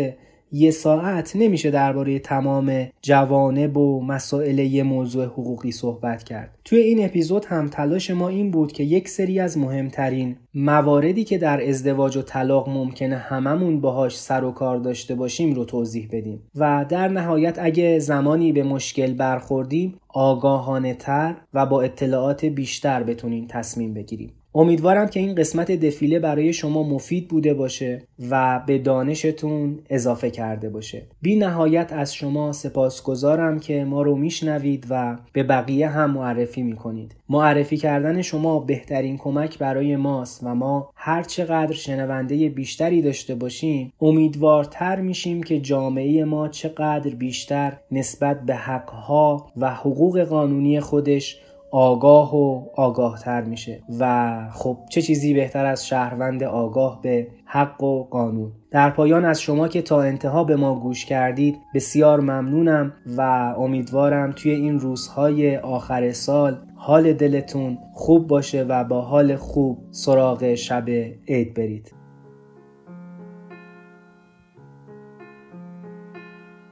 یه ساعت نمیشه درباره تمام جوانب و مسائل یه موضوع حقوقی صحبت کرد. توی این اپیزود هم تلاش ما این بود که یک سری از مهمترین مواردی که در ازدواج و طلاق ممکنه هممون باهاش سر و کار داشته باشیم رو توضیح بدیم. و در نهایت اگه زمانی به مشکل برخوردیم آگاهانه تر و با اطلاعات بیشتر بتونیم تصمیم بگیریم. امیدوارم که این قسمت دفیله برای شما مفید بوده باشه و به دانشتون اضافه کرده باشه. بی نهایت از شما سپاسگزارم که ما رو میشنوید و به بقیه هم معرفی می‌کنید. معرفی کردن شما بهترین کمک برای ماست و ما هر چقدر شنونده بیشتری داشته باشیم امیدوارتر میشیم که جامعه ما چقدر بیشتر نسبت به حقها و حقوق قانونی خودش آگاه و آگاه تر میشه و خب چه چیزی بهتر از شهروند آگاه به حق و قانون؟ در پایان از شما که تا انتها به ما گوش کردید بسیار ممنونم و امیدوارم توی این روزهای آخر سال حال دلتون خوب باشه و با حال خوب سراغ شب عید برید.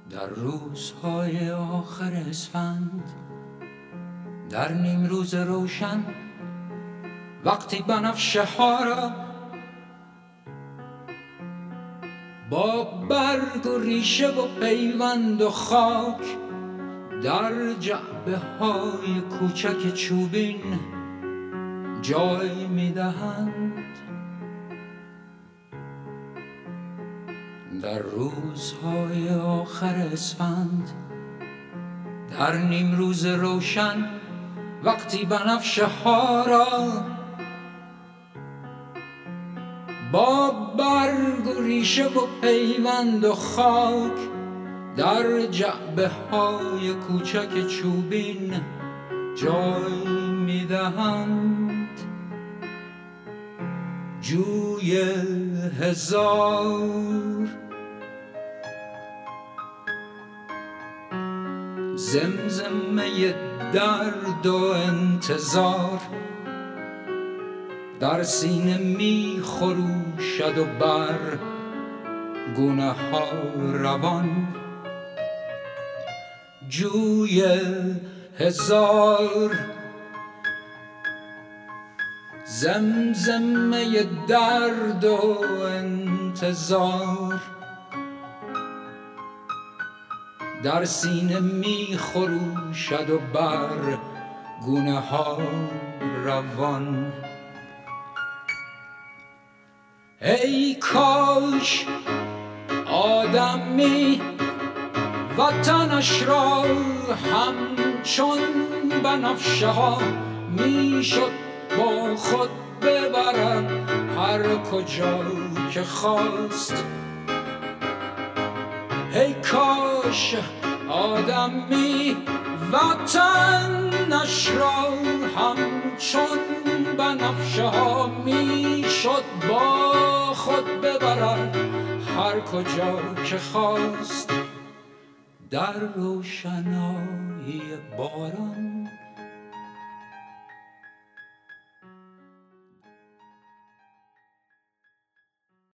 در روزهای آخر اسفند در نیم روز روشن وقتی بنفشه ها را با برگ و ریشه و پیوند و خاک در جعبه های کوچک چوبین جای می‌دهند در روزهای آخر اسفند در نیم روز روشن وقتی بنفشه ها را با برگ و ریشه و پیوند و خاک در جعبه های کوچک چوبین جای می‌دهند. جوی هزار زمزمه درد و انتظار در سینه می خروشد و بر گونه ها روان. جوی هزار زمزمه درد و انتظار در سینه می خروشد و بر گونه ها روان. ای کاش آدمی وطنش را همچون بنفشه ها می‌شد با خود ببرد. هر کجا که خواست ای کاش آدمی وطنش را همچون بنفشه ها می شد با خود ببرد هر کجا که خواست در روشنایی باران.